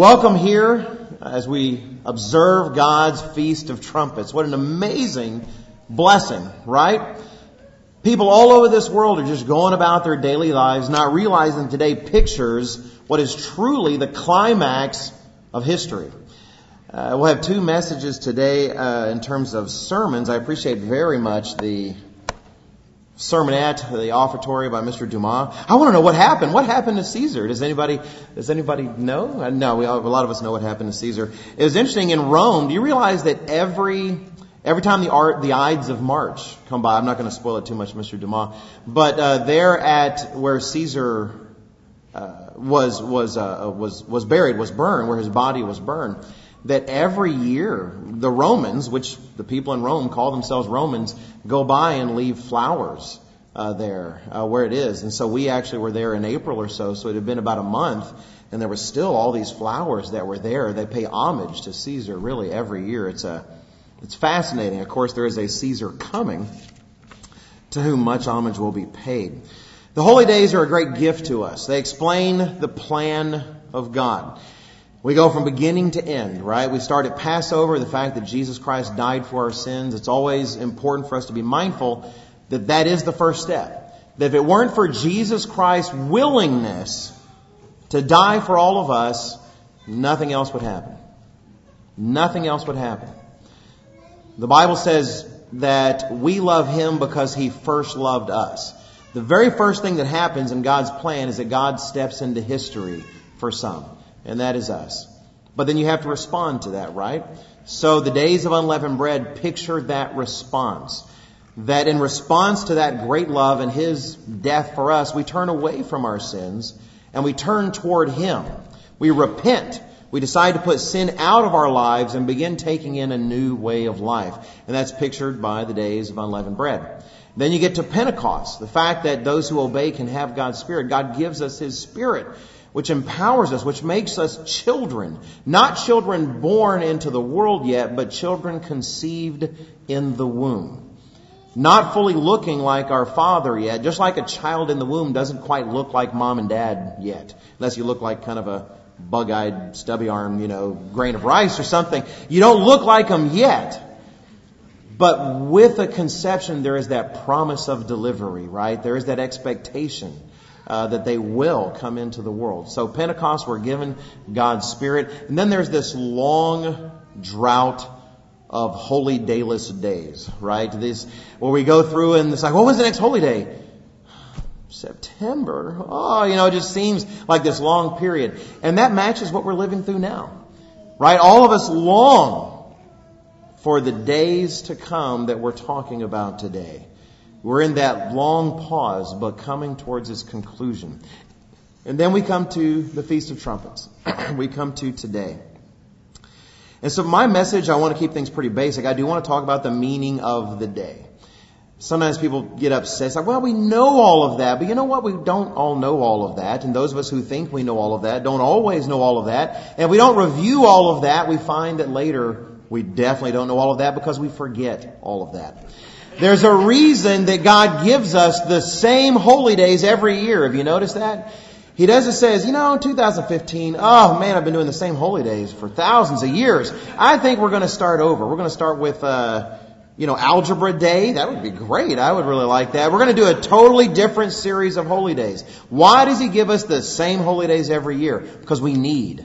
Welcome here as we observe God's Feast of Trumpets. What an amazing blessing, right? People all over this world are just going about their daily lives, not realizing today pictures what is truly the climax of history. Uh, we'll have two messages today uh, in terms of sermons. I appreciate very much the sermonette, the offertory by Mr. Dumas. I want to know what happened. What happened to Caesar? Does anybody, does anybody know? Uh, no, we, a lot of us know what happened to Caesar. It was interesting in Rome. Do you realize that every, every time the art, the Ides of March come by, I'm not going to spoil it too much, Mr. Dumas, but, uh, there at where Caesar, uh, was, was, uh, was, was buried, was burned, where his body was burned, that every year the Romans, which the people in Rome call themselves Romans, go by and leave flowers uh, there uh, where it is. And so we actually were there in April or so, so it had been about a month, and there were still all these flowers that were there. They pay homage to Caesar really every year. It's a it's fascinating. Of course, there is a Caesar coming to whom much homage will be paid. The holy days are a great gift to us. They explain the plan of God. We go from beginning to end, right? We start at Passover, the fact that Jesus Christ died for our sins. It's always important for us to be mindful that that is the first step. That if it weren't for Jesus Christ's willingness to die for all of us, nothing else would happen. Nothing else would happen. The Bible says that we love Him because He first loved us. The very first thing that happens in God's plan is that God steps into history for some and that is us. But then you have to respond to that, right? So the days of unleavened bread picture that response. That in response to that great love and His death for us, we turn away from our sins and we turn toward Him. We repent. We decide to put sin out of our lives and begin taking in a new way of life. And that's pictured by the days of unleavened bread. Then you get to Pentecost, the fact that those who obey can have God's Spirit. God gives us His Spirit which empowers us, which makes us children. Not children born into the world yet, but children conceived in the womb. Not fully looking like our father yet, just like a child in the womb doesn't quite look like mom and dad yet. Unless you look like kind of a bug-eyed, stubby-armed, you know, grain of rice or something. You don't look like them yet. But with a conception, there is that promise of delivery, right? There is that expectation uh, that they will come into the world. So Pentecost, we're given God's Spirit. And then there's this long drought of holy dayless days, right? Where we go through and it's like, what was the next holy day? September. Oh, you know, it just seems like this long period. And that matches what we're living through now. Right? All of us long for the days to come that we're talking about today. We're in that long pause, but coming towards its conclusion. And then we come to the Feast of Trumpets. we come to today. And so my message, I want to keep things pretty basic. I do want to talk about the meaning of the day. Sometimes people get upset. It's like, well, we know all of that, but you know what? We don't all know all of that. And those of us who think we know all of that don't always know all of that. And we don't review all of that, we find that later we definitely don't know all of that because we forget all of that. There's a reason that God gives us the same holy days every year. Have you noticed that? He doesn't say, you know, 2015, oh man, I've been doing the same holy days for thousands of years. I think we're going to start over. We're going to start with, uh, you know, Algebra Day. That would be great. I would really like that. We're going to do a totally different series of holy days. Why does He give us the same holy days every year? Because we need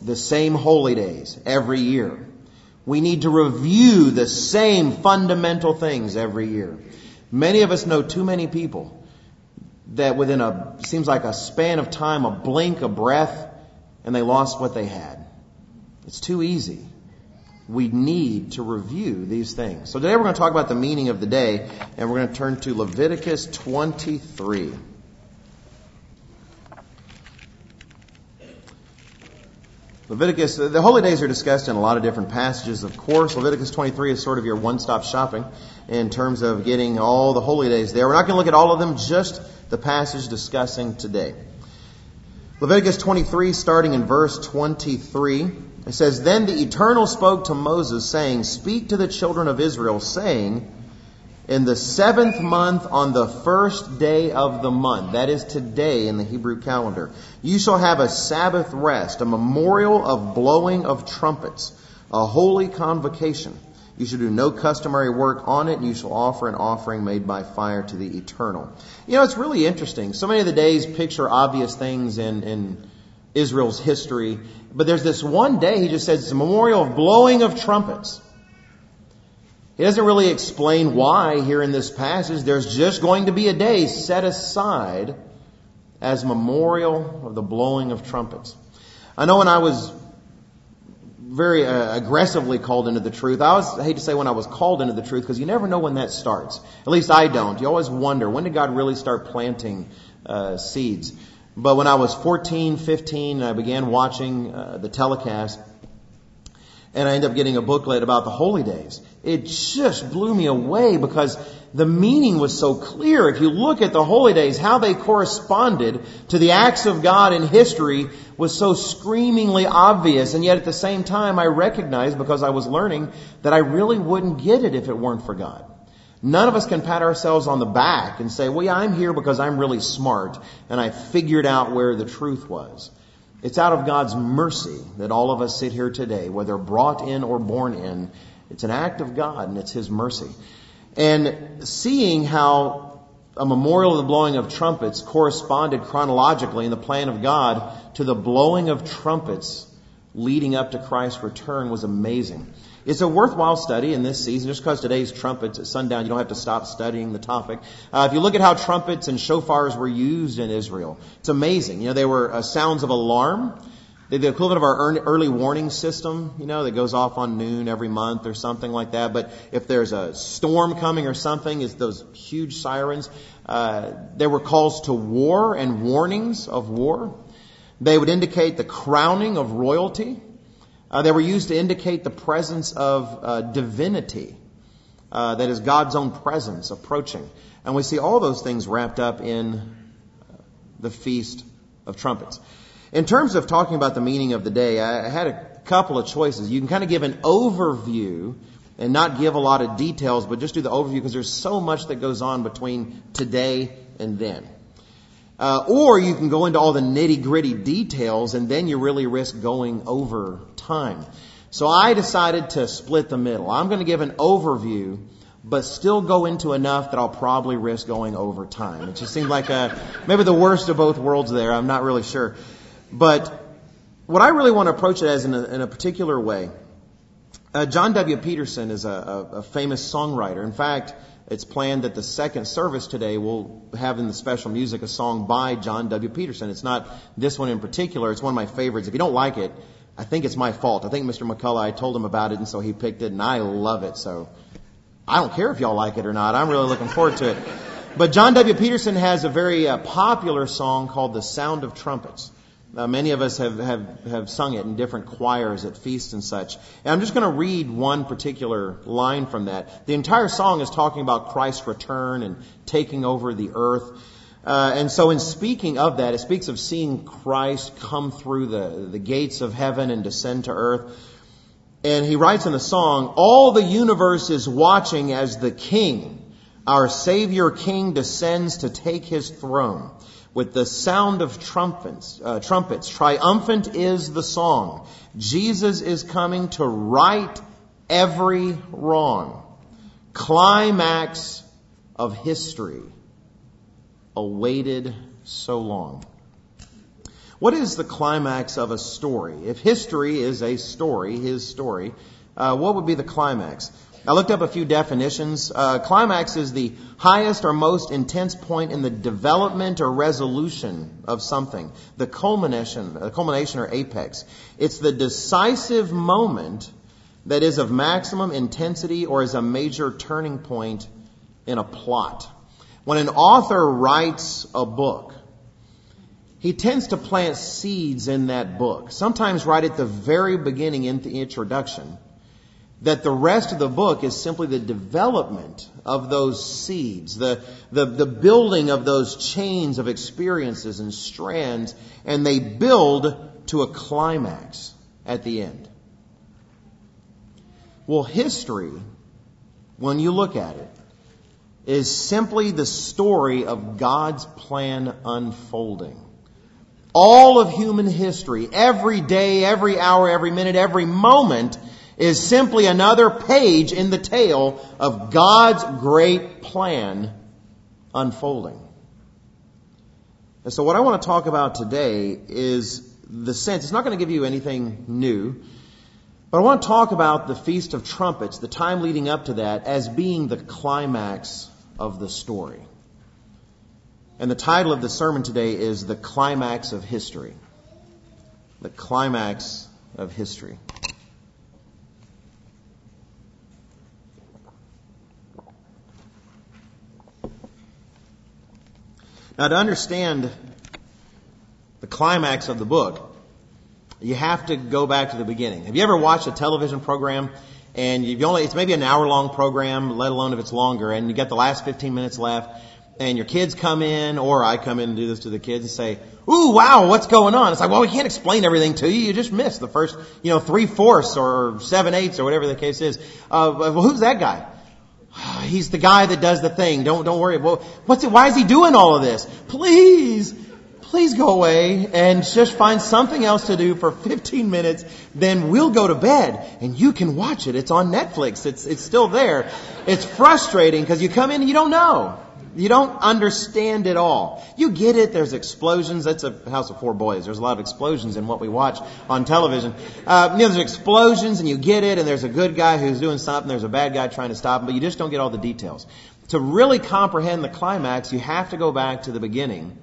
the same holy days every year. We need to review the same fundamental things every year. Many of us know too many people that within a, seems like a span of time, a blink, a breath, and they lost what they had. It's too easy. We need to review these things. So today we're going to talk about the meaning of the day, and we're going to turn to Leviticus 23. Leviticus, the holy days are discussed in a lot of different passages, of course. Leviticus 23 is sort of your one-stop shopping in terms of getting all the holy days there. We're not going to look at all of them, just the passage discussing today. Leviticus 23, starting in verse 23, it says, Then the Eternal spoke to Moses, saying, Speak to the children of Israel, saying, In the seventh month, on the first day of the month, that is today in the Hebrew calendar, you shall have a Sabbath rest, a memorial of blowing of trumpets, a holy convocation. You shall do no customary work on it, and you shall offer an offering made by fire to the eternal. You know, it's really interesting. So many of the days picture obvious things in, in Israel's history, but there's this one day he just says it's a memorial of blowing of trumpets. He doesn't really explain why here in this passage. There's just going to be a day set aside as memorial of the blowing of trumpets. I know when I was very uh, aggressively called into the truth. I, was, I hate to say when I was called into the truth because you never know when that starts. At least I don't. You always wonder when did God really start planting uh, seeds. But when I was 14, 15, I began watching uh, the telecast and I ended up getting a booklet about the holy days. It just blew me away because the meaning was so clear. If you look at the holy days, how they corresponded to the acts of God in history was so screamingly obvious. And yet at the same time, I recognized because I was learning that I really wouldn't get it if it weren't for God. None of us can pat ourselves on the back and say, well, yeah, I'm here because I'm really smart and I figured out where the truth was. It's out of God's mercy that all of us sit here today, whether brought in or born in. It's an act of God and it's His mercy. And seeing how a memorial of the blowing of trumpets corresponded chronologically in the plan of God to the blowing of trumpets leading up to Christ's return was amazing. It's a worthwhile study in this season. Just because today's trumpets at sundown, you don't have to stop studying the topic. Uh, if you look at how trumpets and shofars were used in Israel, it's amazing. You know, they were uh, sounds of alarm. The equivalent of our early warning system, you know, that goes off on noon every month or something like that. But if there's a storm coming or something, is those huge sirens. Uh, there were calls to war and warnings of war. They would indicate the crowning of royalty. Uh, they were used to indicate the presence of uh, divinity, uh, that is God's own presence approaching. And we see all those things wrapped up in the Feast of Trumpets. In terms of talking about the meaning of the day, I had a couple of choices. You can kind of give an overview and not give a lot of details, but just do the overview because there's so much that goes on between today and then. Uh, or you can go into all the nitty gritty details and then you really risk going over time. So I decided to split the middle. I'm going to give an overview, but still go into enough that I'll probably risk going over time. It just seemed like a, maybe the worst of both worlds there. I'm not really sure. But what I really want to approach it as in a, in a particular way, uh, John W. Peterson is a, a, a famous songwriter. In fact, it's planned that the second service today will have in the special music a song by John W. Peterson. It's not this one in particular. It's one of my favorites. If you don't like it, I think it's my fault. I think Mr. McCullough, I told him about it and so he picked it and I love it. So I don't care if y'all like it or not. I'm really looking forward to it. But John W. Peterson has a very uh, popular song called The Sound of Trumpets. Uh, many of us have, have, have sung it in different choirs at feasts and such. And I'm just going to read one particular line from that. The entire song is talking about Christ's return and taking over the earth. Uh, and so in speaking of that, it speaks of seeing Christ come through the, the gates of heaven and descend to earth. And he writes in the song, all the universe is watching as the King, our Savior King descends to take his throne with the sound of trumpets, uh, trumpets. Triumphant is the song. Jesus is coming to right every wrong. Climax of history awaited so long. What is the climax of a story? If history is a story, his story, uh, what would be the climax? I looked up a few definitions. Uh, climax is the highest or most intense point in the development or resolution of something. The culmination, the culmination or apex. It's the decisive moment that is of maximum intensity or is a major turning point in a plot. When an author writes a book, he tends to plant seeds in that book. Sometimes right at the very beginning in the introduction that the rest of the book is simply the development of those seeds, the, the, the, building of those chains of experiences and strands, and they build to a climax at the end. Well, history, when you look at it, is simply the story of God's plan unfolding. All of human history, every day, every hour, every minute, every moment, is simply another page in the tale of God's great plan unfolding. And so what I want to talk about today is the sense, it's not going to give you anything new, but I want to talk about the Feast of Trumpets, the time leading up to that, as being the climax of the story. And the title of the sermon today is The Climax of History. The Climax of History. Now, to understand the climax of the book, you have to go back to the beginning. Have you ever watched a television program and you've only, it's maybe an hour long program, let alone if it's longer, and you got the last 15 minutes left, and your kids come in, or I come in and do this to the kids and say, ooh, wow, what's going on? It's like, well, we can't explain everything to you. You just missed the first, you know, three fourths or seven eighths or whatever the case is. Uh, well, who's that guy? He's the guy that does the thing. Don't, don't worry. Well, what's it, why is he doing all of this? Please, please go away and just find something else to do for 15 minutes. Then we'll go to bed and you can watch it. It's on Netflix. It's, it's still there. It's frustrating because you come in and you don't know. You don't understand it all. You get it. There's explosions. That's a house of four boys. There's a lot of explosions in what we watch on television. Uh, you know, there's explosions and you get it and there's a good guy who's doing something. There's a bad guy trying to stop him, but you just don't get all the details. To really comprehend the climax, you have to go back to the beginning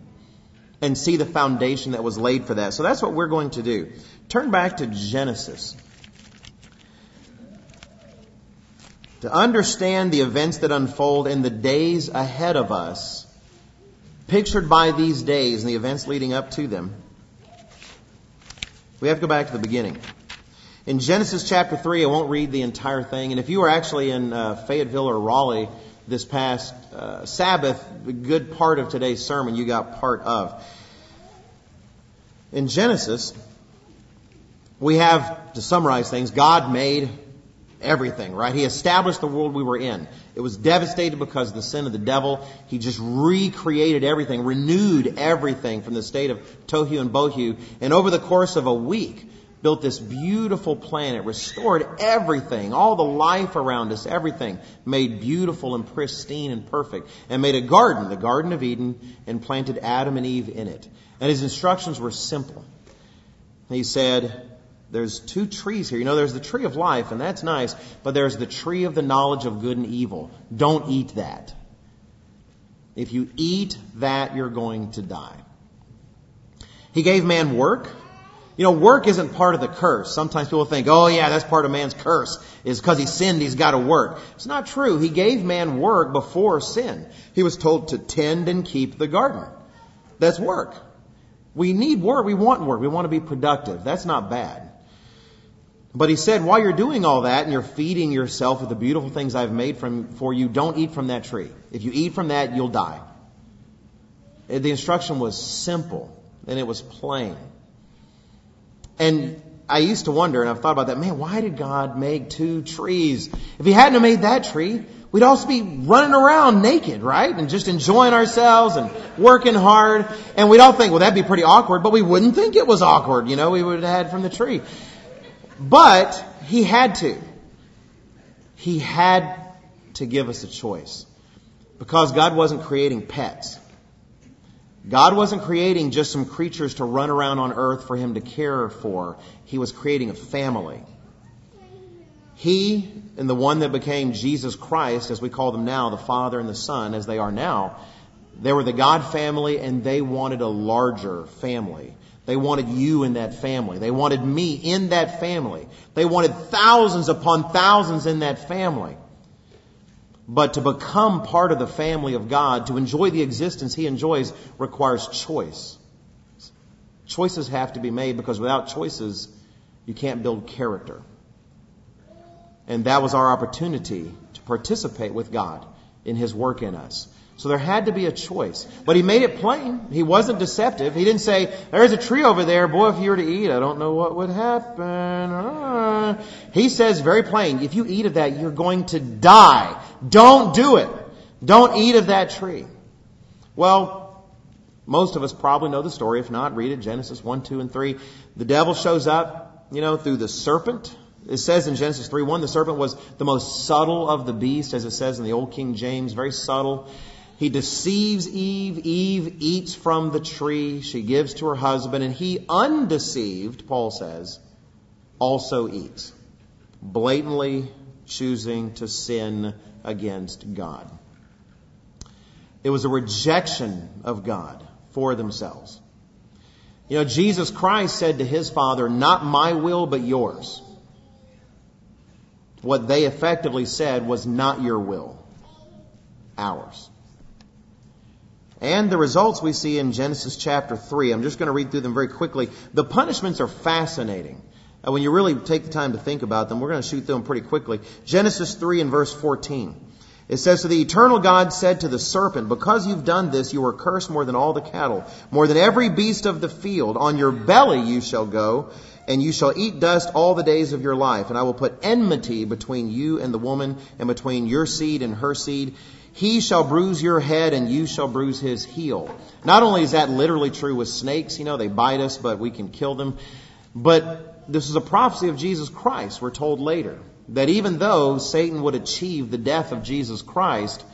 and see the foundation that was laid for that. So that's what we're going to do. Turn back to Genesis. To understand the events that unfold in the days ahead of us, pictured by these days and the events leading up to them, we have to go back to the beginning. In Genesis chapter 3, I won't read the entire thing, and if you were actually in uh, Fayetteville or Raleigh this past uh, Sabbath, the good part of today's sermon you got part of. In Genesis, we have, to summarize things, God made everything, right? He established the world we were in. It was devastated because of the sin of the devil. He just recreated everything, renewed everything from the state of tohu and bohu, and over the course of a week, built this beautiful planet, restored everything, all the life around us, everything, made beautiful and pristine and perfect, and made a garden, the Garden of Eden, and planted Adam and Eve in it. And his instructions were simple. He said, there's two trees here. You know, there's the tree of life, and that's nice, but there's the tree of the knowledge of good and evil. Don't eat that. If you eat that, you're going to die. He gave man work. You know, work isn't part of the curse. Sometimes people think, oh yeah, that's part of man's curse, is because he sinned, he's got to work. It's not true. He gave man work before sin. He was told to tend and keep the garden. That's work. We need work. We want work. We want to be productive. That's not bad. But he said, while you're doing all that and you're feeding yourself with the beautiful things I've made from, for you, don't eat from that tree. If you eat from that, you'll die. The instruction was simple and it was plain. And I used to wonder, and I've thought about that, man, why did God make two trees? If he hadn't made that tree, we'd also be running around naked, right? And just enjoying ourselves and working hard. And we'd all think, well, that'd be pretty awkward, but we wouldn't think it was awkward, you know, we would have had from the tree. But he had to. He had to give us a choice. Because God wasn't creating pets. God wasn't creating just some creatures to run around on earth for him to care for. He was creating a family. He and the one that became Jesus Christ, as we call them now, the Father and the Son, as they are now, they were the God family and they wanted a larger family. They wanted you in that family. They wanted me in that family. They wanted thousands upon thousands in that family. But to become part of the family of God, to enjoy the existence He enjoys, requires choice. Choices have to be made because without choices, you can't build character. And that was our opportunity to participate with God in His work in us. So there had to be a choice. But he made it plain. He wasn't deceptive. He didn't say, there's a tree over there. Boy, if you were to eat, I don't know what would happen. He says very plain, if you eat of that, you're going to die. Don't do it. Don't eat of that tree. Well, most of us probably know the story. If not, read it Genesis 1, 2, and 3. The devil shows up, you know, through the serpent. It says in Genesis 3, 1, the serpent was the most subtle of the beasts, as it says in the Old King James, very subtle. He deceives Eve. Eve eats from the tree. She gives to her husband, and he, undeceived, Paul says, also eats. Blatantly choosing to sin against God. It was a rejection of God for themselves. You know, Jesus Christ said to his Father, Not my will, but yours. What they effectively said was, Not your will, ours. And the results we see in Genesis chapter 3. I'm just going to read through them very quickly. The punishments are fascinating. Uh, when you really take the time to think about them, we're going to shoot through them pretty quickly. Genesis 3 and verse 14. It says, So the eternal God said to the serpent, Because you've done this, you are cursed more than all the cattle, more than every beast of the field. On your belly you shall go, and you shall eat dust all the days of your life. And I will put enmity between you and the woman, and between your seed and her seed. He shall bruise your head and you shall bruise his heel. Not only is that literally true with snakes, you know, they bite us, but we can kill them. But this is a prophecy of Jesus Christ, we're told later. That even though Satan would achieve the death of Jesus Christ,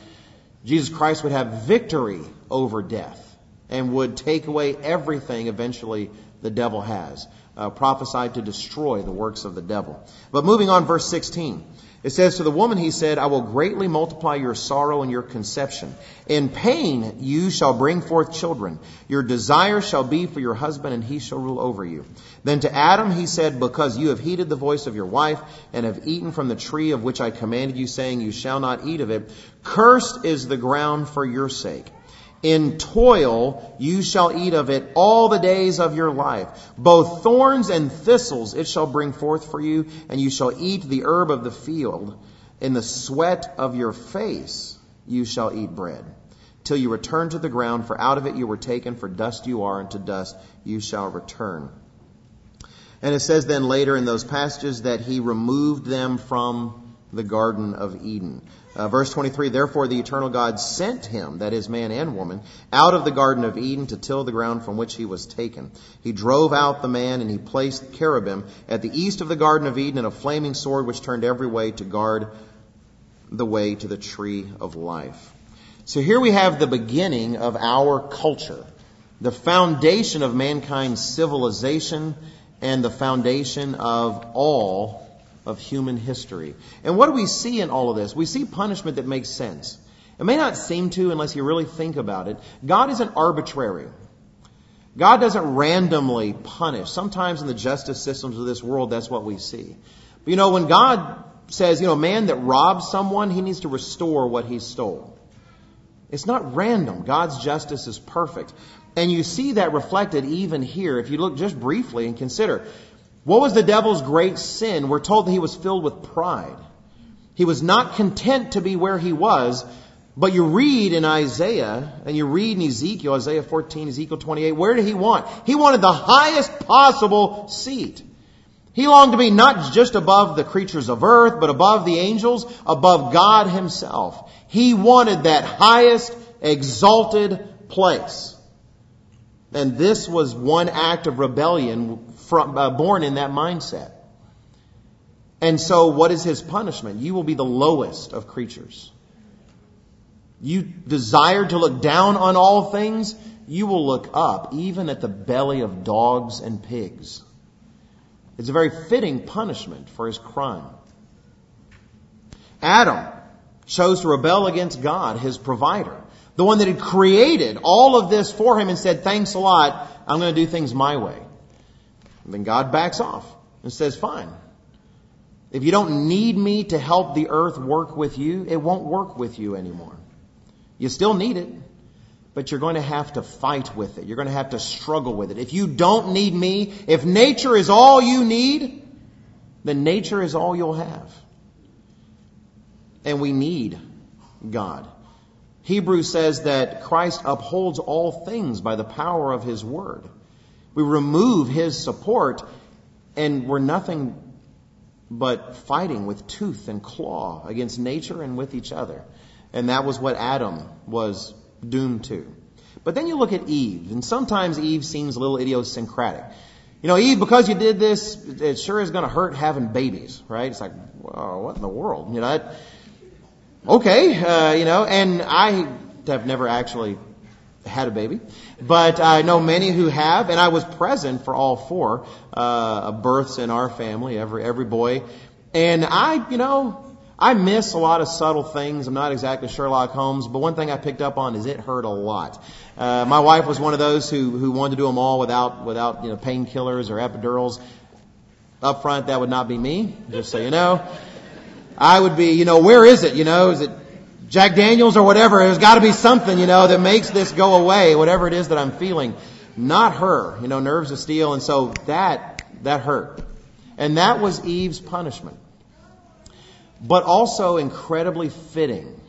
Jesus Christ would have victory over death and would take away everything eventually the devil has. Uh, prophesied to destroy the works of the devil. But moving on, verse 16. It says, To the woman he said, I will greatly multiply your sorrow and your conception. In pain you shall bring forth children. Your desire shall be for your husband, and he shall rule over you. Then to Adam he said, Because you have heeded the voice of your wife, and have eaten from the tree of which I commanded you, saying, You shall not eat of it, cursed is the ground for your sake. In toil you shall eat of it all the days of your life. Both thorns and thistles it shall bring forth for you, and you shall eat the herb of the field. In the sweat of your face you shall eat bread, till you return to the ground, for out of it you were taken, for dust you are, and to dust you shall return. And it says then later in those passages that he removed them from the Garden of Eden. Uh, verse 23, therefore the eternal God sent him, that is man and woman, out of the Garden of Eden to till the ground from which he was taken. He drove out the man and he placed cherubim at the east of the Garden of Eden and a flaming sword which turned every way to guard the way to the tree of life. So here we have the beginning of our culture, the foundation of mankind's civilization and the foundation of all of human history. And what do we see in all of this? We see punishment that makes sense. It may not seem to unless you really think about it. God isn't arbitrary. God doesn't randomly punish. Sometimes in the justice systems of this world, that's what we see. But you know, when God says, you know, a man that robs someone, he needs to restore what he stole. It's not random. God's justice is perfect. And you see that reflected even here if you look just briefly and consider. What was the devil's great sin? We're told that he was filled with pride. He was not content to be where he was, but you read in Isaiah and you read in Ezekiel, Isaiah 14, Ezekiel 28, where did he want? He wanted the highest possible seat. He longed to be not just above the creatures of earth, but above the angels, above God himself. He wanted that highest exalted place. And this was one act of rebellion from, uh, born in that mindset. And so, what is his punishment? You will be the lowest of creatures. You desire to look down on all things, you will look up, even at the belly of dogs and pigs. It's a very fitting punishment for his crime. Adam chose to rebel against God, his provider, the one that had created all of this for him and said, Thanks a lot, I'm going to do things my way. Then God backs off and says, fine. If you don't need me to help the earth work with you, it won't work with you anymore. You still need it, but you're going to have to fight with it. You're going to have to struggle with it. If you don't need me, if nature is all you need, then nature is all you'll have. And we need God. Hebrews says that Christ upholds all things by the power of his word. We remove his support and we're nothing but fighting with tooth and claw against nature and with each other. And that was what Adam was doomed to. But then you look at Eve, and sometimes Eve seems a little idiosyncratic. You know, Eve, because you did this, it sure is going to hurt having babies, right? It's like, well, what in the world? You know, it, okay, uh, you know, and I have never actually had a baby, but I know many who have, and I was present for all four uh, births in our family, every every boy, and I, you know, I miss a lot of subtle things. I'm not exactly Sherlock Holmes, but one thing I picked up on is it hurt a lot. Uh, my wife was one of those who who wanted to do them all without without you know painkillers or epidurals. Up front, that would not be me, just so you know. I would be, you know, where is it? You know, is it Jack Daniels or whatever? There's got to be something, you know, that makes this go away, whatever it is that I'm feeling. Not her, you know, nerves of steel, and so that that hurt, and that was Eve's punishment but also incredibly fitting.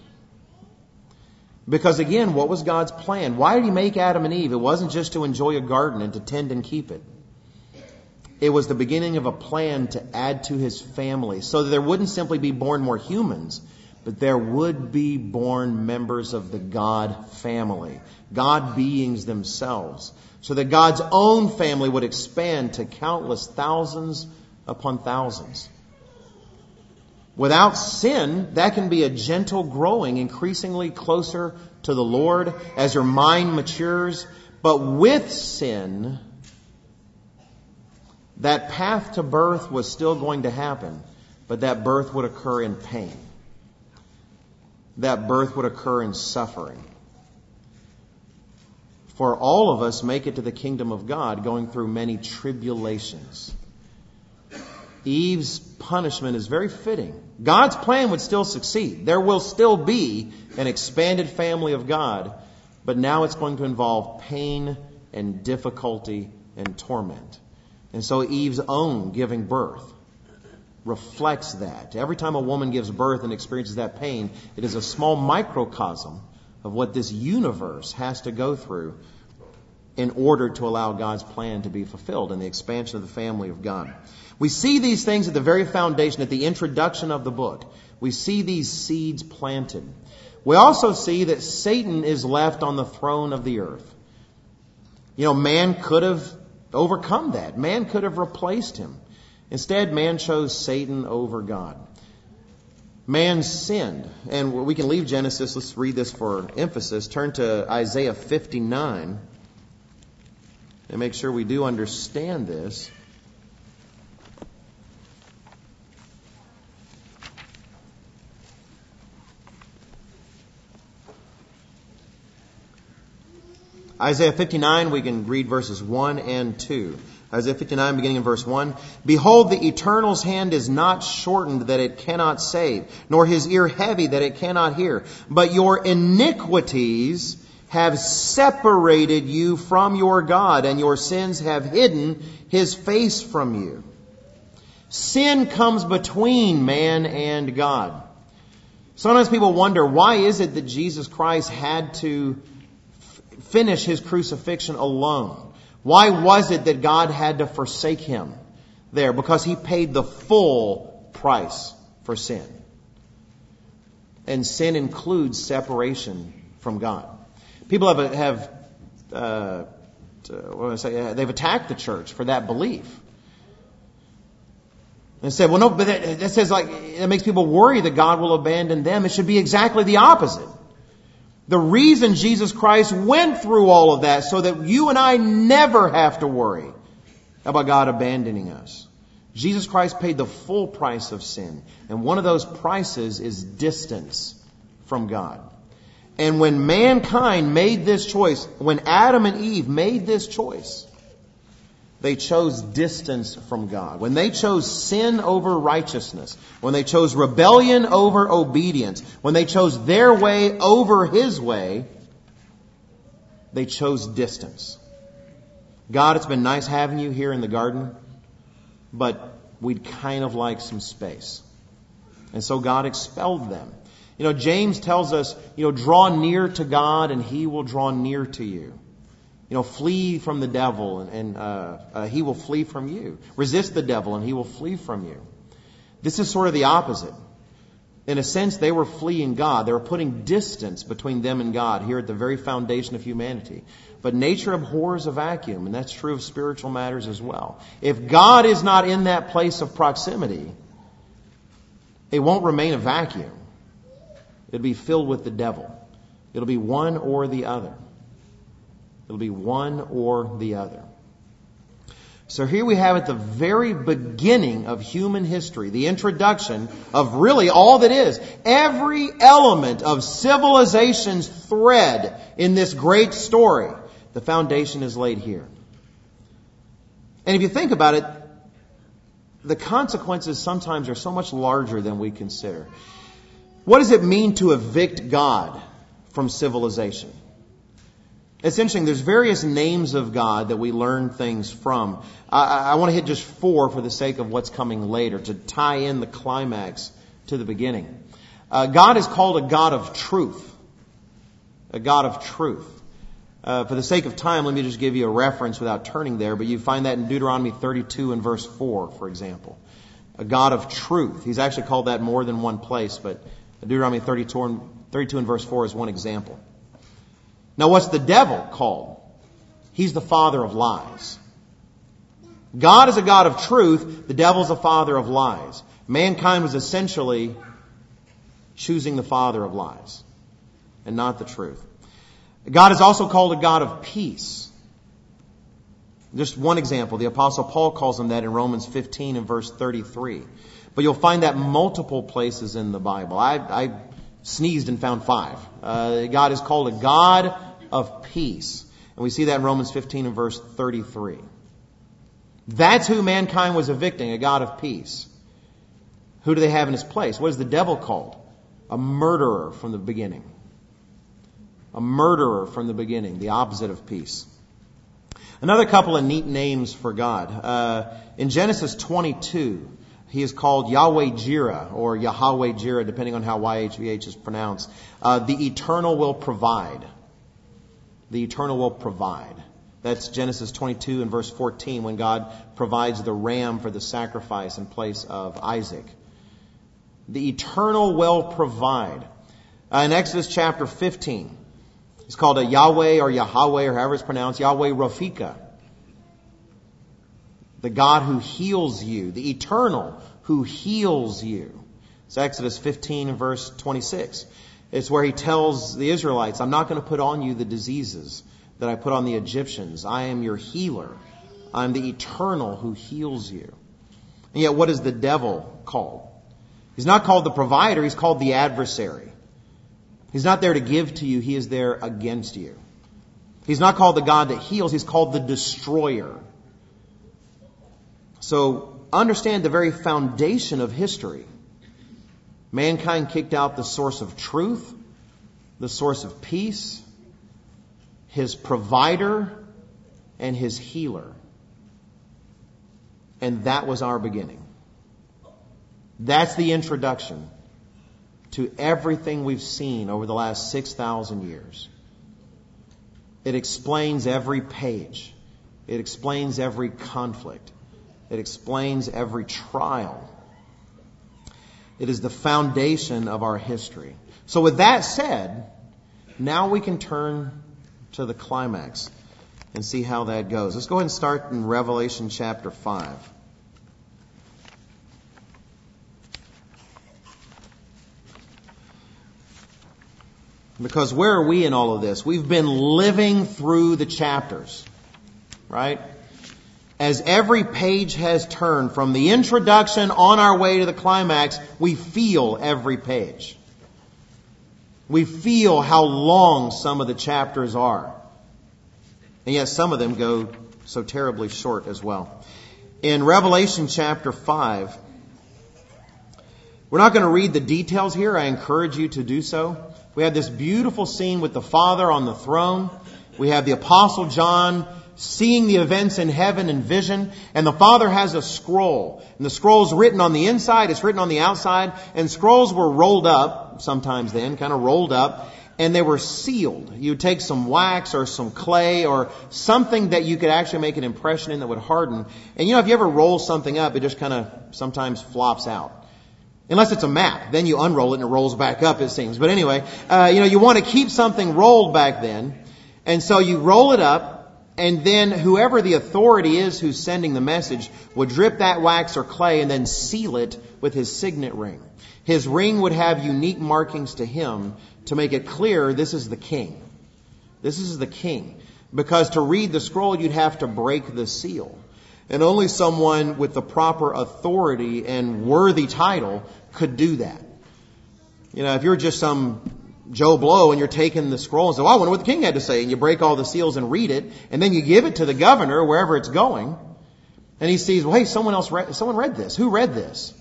Because again, what was God's plan? Why did He make Adam and Eve? It wasn't just to enjoy a garden and to tend and keep it. It was the beginning of a plan to add to His family so that there wouldn't simply be born more humans, but there would be born members of the God family, God beings themselves, so that God's own family would expand to countless thousands upon thousands. Without sin, that can be a gentle growing, increasingly closer to the Lord as your mind matures. But with sin, that path to birth was still going to happen, but that birth would occur in pain. That birth would occur in suffering. For all of us make it to the kingdom of God going through many tribulations. Eve's punishment is very fitting. God's plan would still succeed. There will still be an expanded family of God, but now it's going to involve pain and difficulty and torment. And so Eve's own giving birth reflects that. Every time a woman gives birth and experiences that pain, it is a small microcosm of what this universe has to go through in order to allow God's plan to be fulfilled and the expansion of the family of God. We see these things at the very foundation, at the introduction of the book. We see these seeds planted. We also see that Satan is left on the throne of the earth. You know, man could have overcome that. Man could have replaced him. Instead, man chose Satan over God. Man sinned. And we can leave Genesis. Let's read this for emphasis. Turn to Isaiah 59 and make sure we do understand this. Isaiah 59, we can read verses 1 and 2. Isaiah 59, beginning in verse 1. Behold, the Eternal's hand is not shortened that it cannot save, nor his ear heavy that it cannot hear. But your iniquities have separated you from your God, and your sins have hidden his face from you. Sin comes between man and God. Sometimes people wonder, why is it that Jesus Christ had to finish his crucifixion alone. Why was it that God had to forsake him there? Because he paid the full price for sin. And sin includes separation from God. People have, have uh, what I say, they've attacked the church for that belief. And said, well, no, but that, that says like, it makes people worry that God will abandon them. It should be exactly the opposite. The reason Jesus Christ went through all of that so that you and I never have to worry about God abandoning us. Jesus Christ paid the full price of sin. And one of those prices is distance from God. And when mankind made this choice, when Adam and Eve made this choice, they chose distance from God. When they chose sin over righteousness, when they chose rebellion over obedience, when they chose their way over His way, they chose distance. God, it's been nice having you here in the garden, but we'd kind of like some space. And so God expelled them. You know, James tells us, you know, draw near to God and He will draw near to you. You know, flee from the devil and, and uh, uh, he will flee from you. Resist the devil and he will flee from you. This is sort of the opposite. In a sense, they were fleeing God. They were putting distance between them and God here at the very foundation of humanity. But nature abhors a vacuum, and that's true of spiritual matters as well. If God is not in that place of proximity, it won't remain a vacuum. It'll be filled with the devil. It'll be one or the other. It'll be one or the other. So here we have at the very beginning of human history, the introduction of really all that is. Every element of civilization's thread in this great story, the foundation is laid here. And if you think about it, the consequences sometimes are so much larger than we consider. What does it mean to evict God from civilization? It's interesting. There's various names of God that we learn things from. I, I want to hit just four for the sake of what's coming later to tie in the climax to the beginning. Uh, God is called a God of truth. A God of truth. Uh, for the sake of time, let me just give you a reference without turning there, but you find that in Deuteronomy 32 and verse 4, for example. A God of truth. He's actually called that more than one place, but Deuteronomy 32 and, 32 and verse 4 is one example. Now, what's the devil called? He's the father of lies. God is a God of truth. The devil's a father of lies. Mankind was essentially choosing the father of lies and not the truth. God is also called a God of peace. Just one example. The apostle Paul calls him that in Romans 15 and verse 33. But you'll find that multiple places in the Bible. I, I sneezed and found five. Uh, God is called a God of peace. And we see that in Romans 15 and verse 33. That's who mankind was evicting, a God of peace. Who do they have in his place? What is the devil called? A murderer from the beginning. A murderer from the beginning, the opposite of peace. Another couple of neat names for God. Uh, in Genesis 22, he is called Yahweh Jireh or Yahweh Jireh, depending on how YHVH is pronounced. Uh, the eternal will provide. The eternal will provide. That's Genesis 22 and verse 14 when God provides the ram for the sacrifice in place of Isaac. The eternal will provide. Uh, in Exodus chapter 15, it's called a Yahweh or Yahweh or however it's pronounced, Yahweh Rafika the God who heals you, the eternal who heals you. It's Exodus 15 and verse 26. It's where he tells the Israelites, I'm not going to put on you the diseases that I put on the Egyptians. I am your healer. I'm the eternal who heals you. And yet, what is the devil called? He's not called the provider, he's called the adversary. He's not there to give to you, he is there against you. He's not called the God that heals, he's called the destroyer. So understand the very foundation of history. Mankind kicked out the source of truth, the source of peace, his provider, and his healer. And that was our beginning. That's the introduction to everything we've seen over the last 6,000 years. It explains every page. It explains every conflict. It explains every trial. It is the foundation of our history. So, with that said, now we can turn to the climax and see how that goes. Let's go ahead and start in Revelation chapter 5. Because where are we in all of this? We've been living through the chapters, right? As every page has turned from the introduction on our way to the climax, we feel every page. We feel how long some of the chapters are. And yet some of them go so terribly short as well. In Revelation chapter 5, we're not going to read the details here. I encourage you to do so. We have this beautiful scene with the Father on the throne. We have the Apostle John seeing the events in heaven in vision, and the Father has a scroll. And the scroll's written on the inside, it's written on the outside, and scrolls were rolled up, sometimes then, kind of rolled up, and they were sealed. You take some wax or some clay or something that you could actually make an impression in that would harden. And you know, if you ever roll something up, it just kind of sometimes flops out. Unless it's a map. Then you unroll it and it rolls back up, it seems. But anyway, uh, you know, you want to keep something rolled back then. And so you roll it up, and then whoever the authority is who's sending the message would drip that wax or clay and then seal it with his signet ring. His ring would have unique markings to him to make it clear this is the king. This is the king. Because to read the scroll, you'd have to break the seal. And only someone with the proper authority and worthy title could do that. You know, if you're just some Joe Blow and you're taking the scroll and say, well, I wonder what the king had to say. And you break all the seals and read it. And then you give it to the governor wherever it's going. And he sees, well, hey, someone else read, someone read this. Who read this?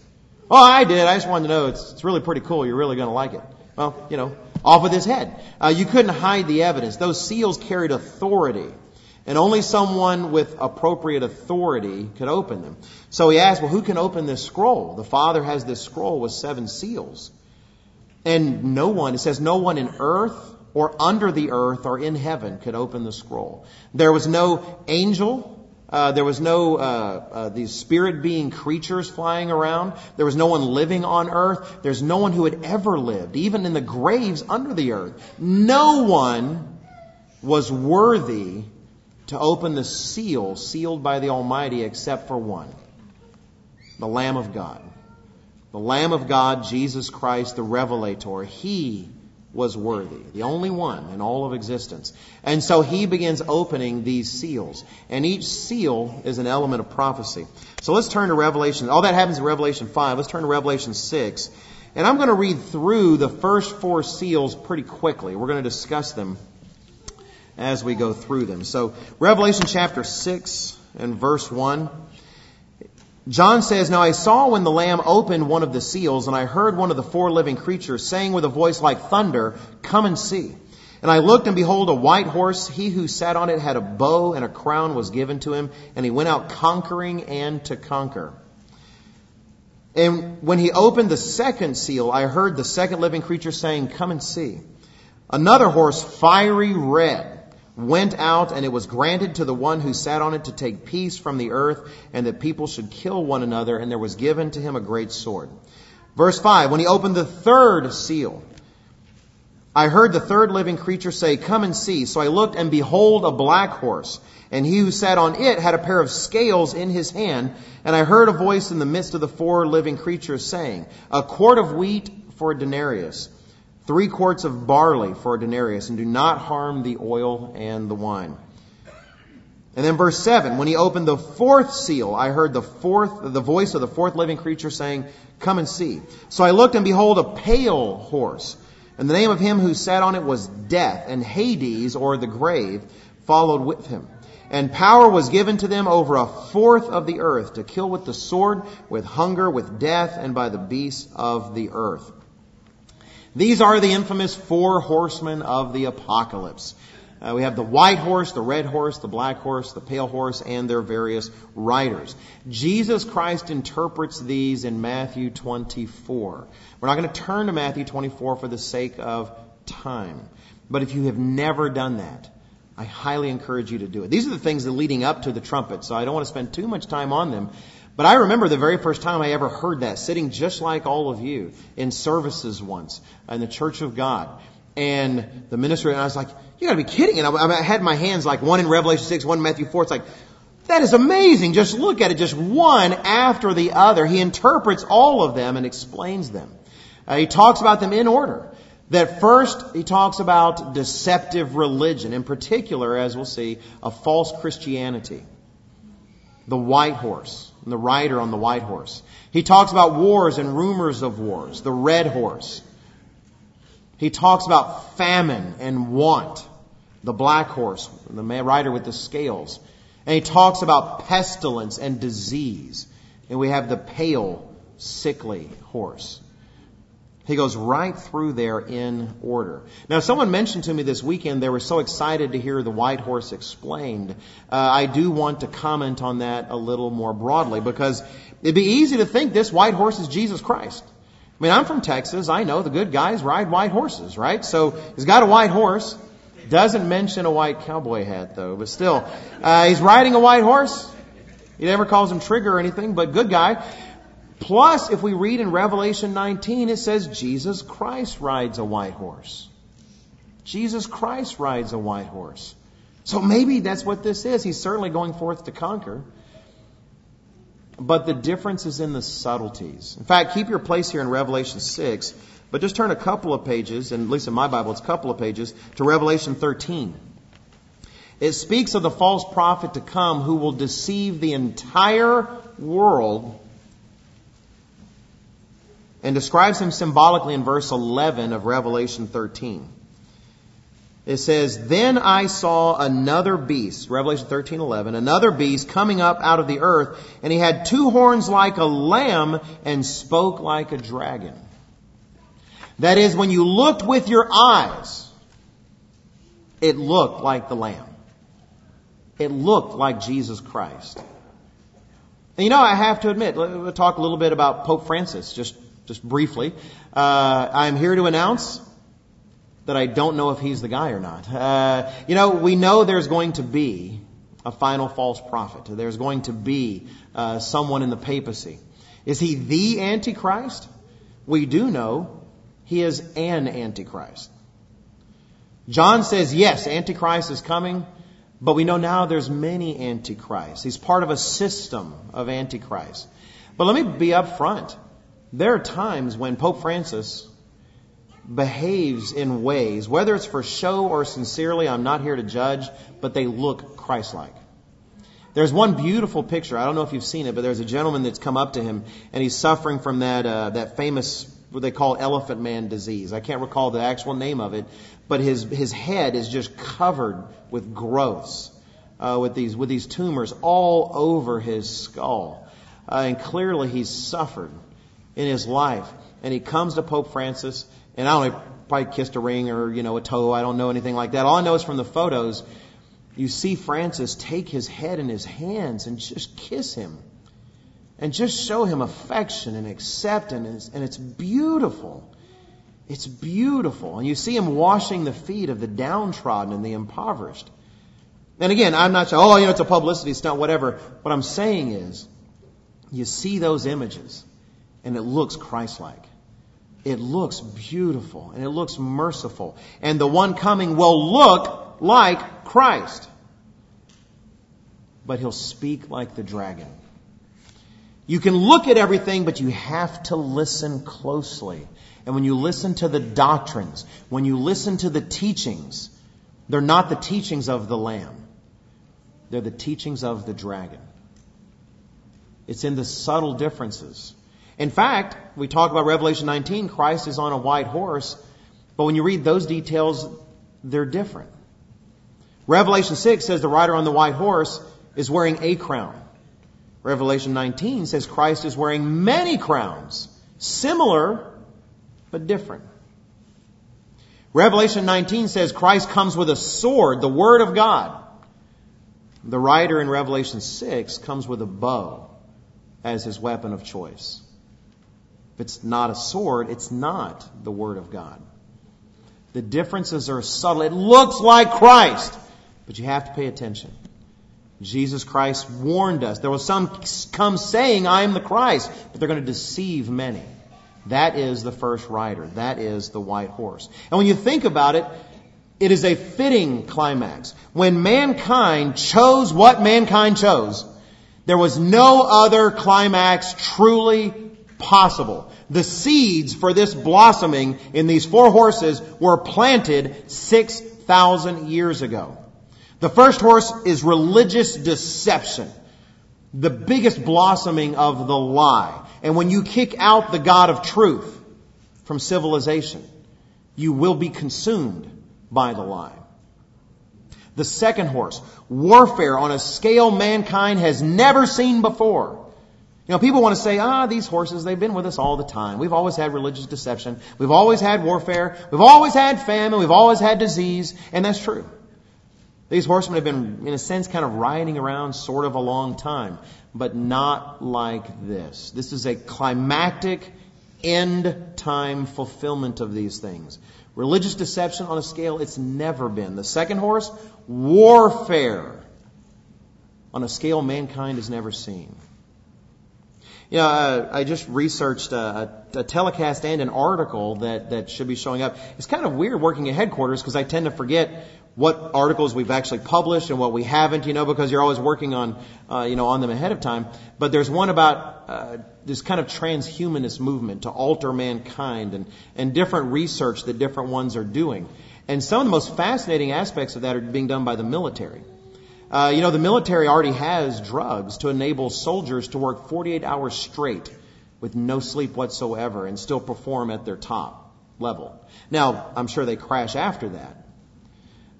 Oh, I did. I just wanted to know. It's, it's really pretty cool. You're really going to like it. Well, you know, off with his head. Uh, you couldn't hide the evidence. Those seals carried authority. And only someone with appropriate authority could open them. So he asked, well, who can open this scroll? The Father has this scroll with seven seals. And no one, it says, no one in earth or under the earth or in heaven could open the scroll. There was no angel. Uh, there was no uh, uh, these spirit being creatures flying around. There was no one living on earth. There's no one who had ever lived, even in the graves under the earth. No one was worthy to open the seal sealed by the Almighty except for one the Lamb of God. The Lamb of God, Jesus Christ, the Revelator. He was worthy, the only one in all of existence. And so he begins opening these seals. And each seal is an element of prophecy. So let's turn to Revelation. All that happens in Revelation 5. Let's turn to Revelation 6. And I'm going to read through the first four seals pretty quickly. We're going to discuss them as we go through them. So, Revelation chapter 6 and verse 1. John says, Now I saw when the Lamb opened one of the seals, and I heard one of the four living creatures saying with a voice like thunder, Come and see. And I looked, and behold, a white horse. He who sat on it had a bow, and a crown was given to him, and he went out conquering and to conquer. And when he opened the second seal, I heard the second living creature saying, Come and see. Another horse, fiery red went out, and it was granted to the one who sat on it to take peace from the earth, and that people should kill one another, and there was given to him a great sword. Verse 5 When he opened the third seal, I heard the third living creature say, Come and see. So I looked, and behold, a black horse. And he who sat on it had a pair of scales in his hand. And I heard a voice in the midst of the four living creatures saying, A quart of wheat for a denarius three quarts of barley for a denarius, and do not harm the oil and the wine. And then verse 7, when he opened the fourth seal, I heard the fourth, the voice of the fourth living creature saying, Come and see. So I looked and behold a pale horse. And the name of him who sat on it was Death, and Hades, or the grave, followed with him. And power was given to them over a fourth of the earth to kill with the sword, with hunger, with death, and by the beasts of the earth. These are the infamous four horsemen of the apocalypse. Uh, we have the white horse, the red horse, the black horse, the pale horse, and their various riders. Jesus Christ interprets these in Matthew 24. We're not going to turn to Matthew 24 for the sake of time. But if you have never done that, I highly encourage you to do it. These are the things that leading up to the trumpet, so I don't want to spend too much time on them. But I remember the very first time I ever heard that, sitting just like all of you in services once in the Church of God. And the minister, and I was like, you gotta be kidding. And I, I had my hands like one in Revelation 6, one in Matthew 4. It's like, that is amazing. Just look at it, just one after the other. He interprets all of them and explains them. Uh, he talks about them in order. That first, he talks about deceptive religion, in particular, as we'll see, a false Christianity. The white horse and the rider on the white horse. He talks about wars and rumors of wars, the red horse. He talks about famine and want, the black horse, the rider with the scales. And he talks about pestilence and disease. And we have the pale, sickly horse. He goes right through there in order. Now, someone mentioned to me this weekend they were so excited to hear the white horse explained. Uh, I do want to comment on that a little more broadly because it'd be easy to think this white horse is Jesus Christ. I mean, I'm from Texas. I know the good guys ride white horses, right? So he's got a white horse. Doesn't mention a white cowboy hat though, but still, uh, he's riding a white horse. He never calls him Trigger or anything, but good guy. Plus, if we read in Revelation 19, it says Jesus Christ rides a white horse. Jesus Christ rides a white horse. So maybe that's what this is. He's certainly going forth to conquer. But the difference is in the subtleties. In fact, keep your place here in Revelation 6, but just turn a couple of pages, and at least in my Bible, it's a couple of pages, to Revelation 13. It speaks of the false prophet to come who will deceive the entire world and describes him symbolically in verse 11 of Revelation 13. It says, Then I saw another beast, Revelation 13, 11, another beast coming up out of the earth, and he had two horns like a lamb and spoke like a dragon. That is, when you looked with your eyes, it looked like the lamb. It looked like Jesus Christ. And you know, I have to admit, we'll talk a little bit about Pope Francis, just, just briefly. Uh, I'm here to announce that I don't know if he's the guy or not. Uh, you know, we know there's going to be a final false prophet. There's going to be uh, someone in the papacy. Is he the Antichrist? We do know he is an Antichrist. John says, yes, Antichrist is coming, but we know now there's many Antichrists. He's part of a system of Antichrists. But let me be up front. There are times when Pope Francis behaves in ways, whether it's for show or sincerely, I'm not here to judge, but they look Christ-like. There's one beautiful picture. I don't know if you've seen it, but there's a gentleman that's come up to him and he's suffering from that uh, that famous what they call elephant man disease. I can't recall the actual name of it, but his his head is just covered with growths, uh, with these with these tumors all over his skull, uh, and clearly he's suffered in his life. And he comes to Pope Francis and I don't know, probably kissed a ring or, you know, a toe. I don't know anything like that. All I know is from the photos, you see Francis take his head in his hands and just kiss him. And just show him affection and acceptance. And it's beautiful. It's beautiful. And you see him washing the feet of the downtrodden and the impoverished. And again, I'm not saying, oh, you know, it's a publicity stunt, whatever. What I'm saying is, you see those images, and it looks Christ-like. It looks beautiful and it looks merciful. And the one coming will look like Christ. But he'll speak like the dragon. You can look at everything, but you have to listen closely. And when you listen to the doctrines, when you listen to the teachings, they're not the teachings of the Lamb. They're the teachings of the dragon. It's in the subtle differences. In fact, we talk about Revelation 19, Christ is on a white horse, but when you read those details, they're different. Revelation 6 says the rider on the white horse is wearing a crown. Revelation 19 says Christ is wearing many crowns, similar but different. Revelation 19 says Christ comes with a sword, the Word of God. The rider in Revelation 6 comes with a bow as his weapon of choice. If it's not a sword, it's not the Word of God. The differences are subtle. It looks like Christ, but you have to pay attention. Jesus Christ warned us. There will some come saying, I am the Christ, but they're going to deceive many. That is the first rider. That is the white horse. And when you think about it, it is a fitting climax. When mankind chose what mankind chose, there was no other climax truly possible. The seeds for this blossoming in these four horses were planted 6,000 years ago. The first horse is religious deception. The biggest blossoming of the lie. And when you kick out the God of truth from civilization, you will be consumed by the lie. The second horse, warfare on a scale mankind has never seen before. You know, people want to say, ah, these horses, they've been with us all the time. We've always had religious deception. We've always had warfare. We've always had famine. We've always had disease. And that's true. These horsemen have been, in a sense, kind of riding around sort of a long time, but not like this. This is a climactic end time fulfillment of these things. Religious deception on a scale it's never been. The second horse, warfare on a scale mankind has never seen. You know, uh, I just researched a, a, telecast and an article that, that should be showing up. It's kind of weird working at headquarters because I tend to forget what articles we've actually published and what we haven't, you know, because you're always working on, uh, you know, on them ahead of time. But there's one about uh, this kind of transhumanist movement to alter mankind and, and different research that different ones are doing. And some of the most fascinating aspects of that are being done by the military. Uh, you know, the military already has drugs to enable soldiers to work 48 hours straight with no sleep whatsoever and still perform at their top level. Now, I'm sure they crash after that.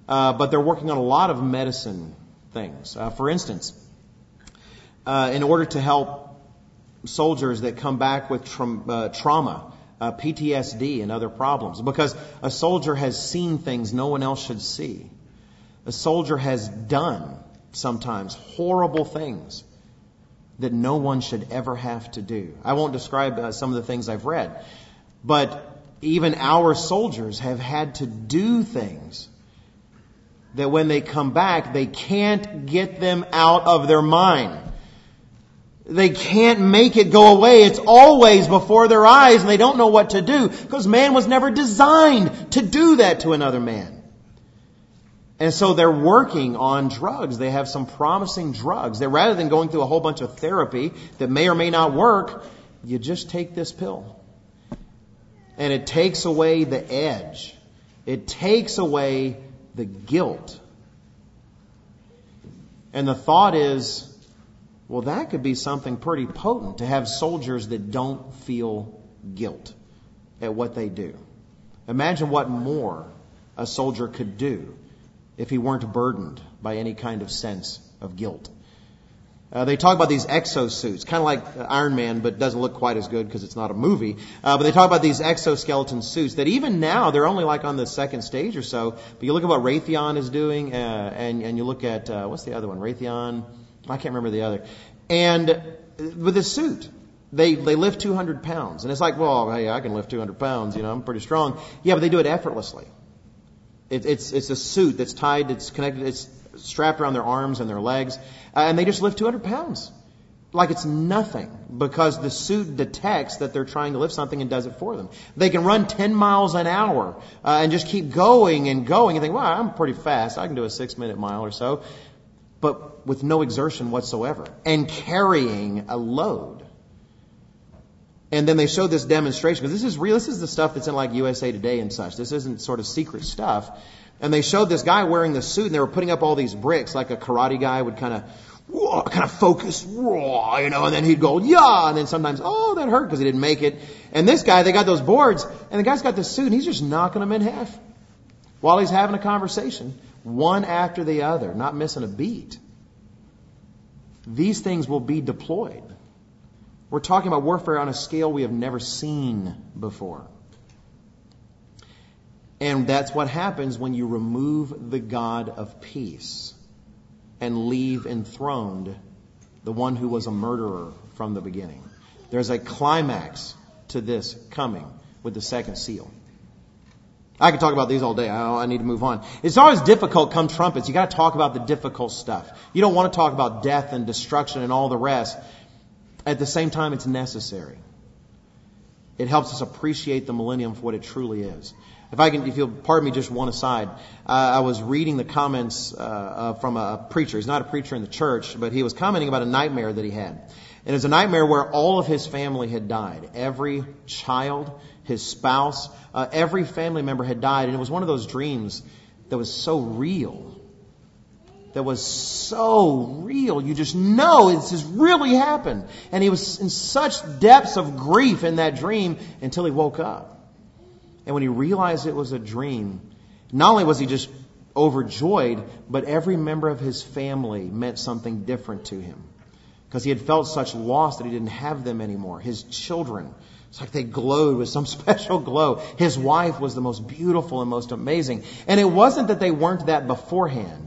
Uh, but they're working on a lot of medicine things. Uh, for instance, uh, in order to help soldiers that come back with tra- uh, trauma, uh, PTSD, and other problems, because a soldier has seen things no one else should see. A soldier has done sometimes horrible things that no one should ever have to do. I won't describe uh, some of the things I've read, but even our soldiers have had to do things that when they come back, they can't get them out of their mind. They can't make it go away. It's always before their eyes and they don't know what to do because man was never designed to do that to another man. And so they're working on drugs. They have some promising drugs that rather than going through a whole bunch of therapy that may or may not work, you just take this pill. And it takes away the edge. It takes away the guilt. And the thought is, well, that could be something pretty potent to have soldiers that don't feel guilt at what they do. Imagine what more a soldier could do if he weren't burdened by any kind of sense of guilt. Uh, they talk about these exosuits, kind of like Iron Man, but doesn't look quite as good because it's not a movie. Uh, but they talk about these exoskeleton suits that even now they're only like on the second stage or so. But you look at what Raytheon is doing, uh, and and you look at uh, what's the other one? Raytheon. I can't remember the other. And with this suit, they they lift 200 pounds, and it's like, well, hey, I can lift 200 pounds. You know, I'm pretty strong. Yeah, but they do it effortlessly. It, it's, it's a suit that's tied, it's connected, it's strapped around their arms and their legs, uh, and they just lift 200 pounds. Like it's nothing because the suit detects that they're trying to lift something and does it for them. They can run 10 miles an hour uh, and just keep going and going and think, well, I'm pretty fast. I can do a six minute mile or so. But with no exertion whatsoever and carrying a load. And then they showed this demonstration because this is real. This is the stuff that's in like USA Today and such. This isn't sort of secret stuff. And they showed this guy wearing the suit, and they were putting up all these bricks, like a karate guy would kind of kind of focus, you know, and then he'd go, yeah, and then sometimes, oh, that hurt because he didn't make it. And this guy, they got those boards, and the guy's got the suit, and he's just knocking them in half while he's having a conversation, one after the other, not missing a beat. These things will be deployed. We're talking about warfare on a scale we have never seen before. And that's what happens when you remove the God of peace and leave enthroned the one who was a murderer from the beginning. There's a climax to this coming with the second seal. I could talk about these all day. I, I need to move on. It's always difficult come trumpets. You gotta talk about the difficult stuff. You don't want to talk about death and destruction and all the rest. At the same time, it's necessary. It helps us appreciate the millennium for what it truly is. If I can, if you'll pardon me, just one aside. Uh, I was reading the comments uh, uh, from a preacher. He's not a preacher in the church, but he was commenting about a nightmare that he had. And it was a nightmare where all of his family had died. Every child, his spouse, uh, every family member had died. And it was one of those dreams that was so real that was so real. You just know this has really happened. And he was in such depths of grief in that dream until he woke up. And when he realized it was a dream, not only was he just overjoyed, but every member of his family meant something different to him. Because he had felt such loss that he didn't have them anymore. His children, it's like they glowed with some special glow. His wife was the most beautiful and most amazing. And it wasn't that they weren't that beforehand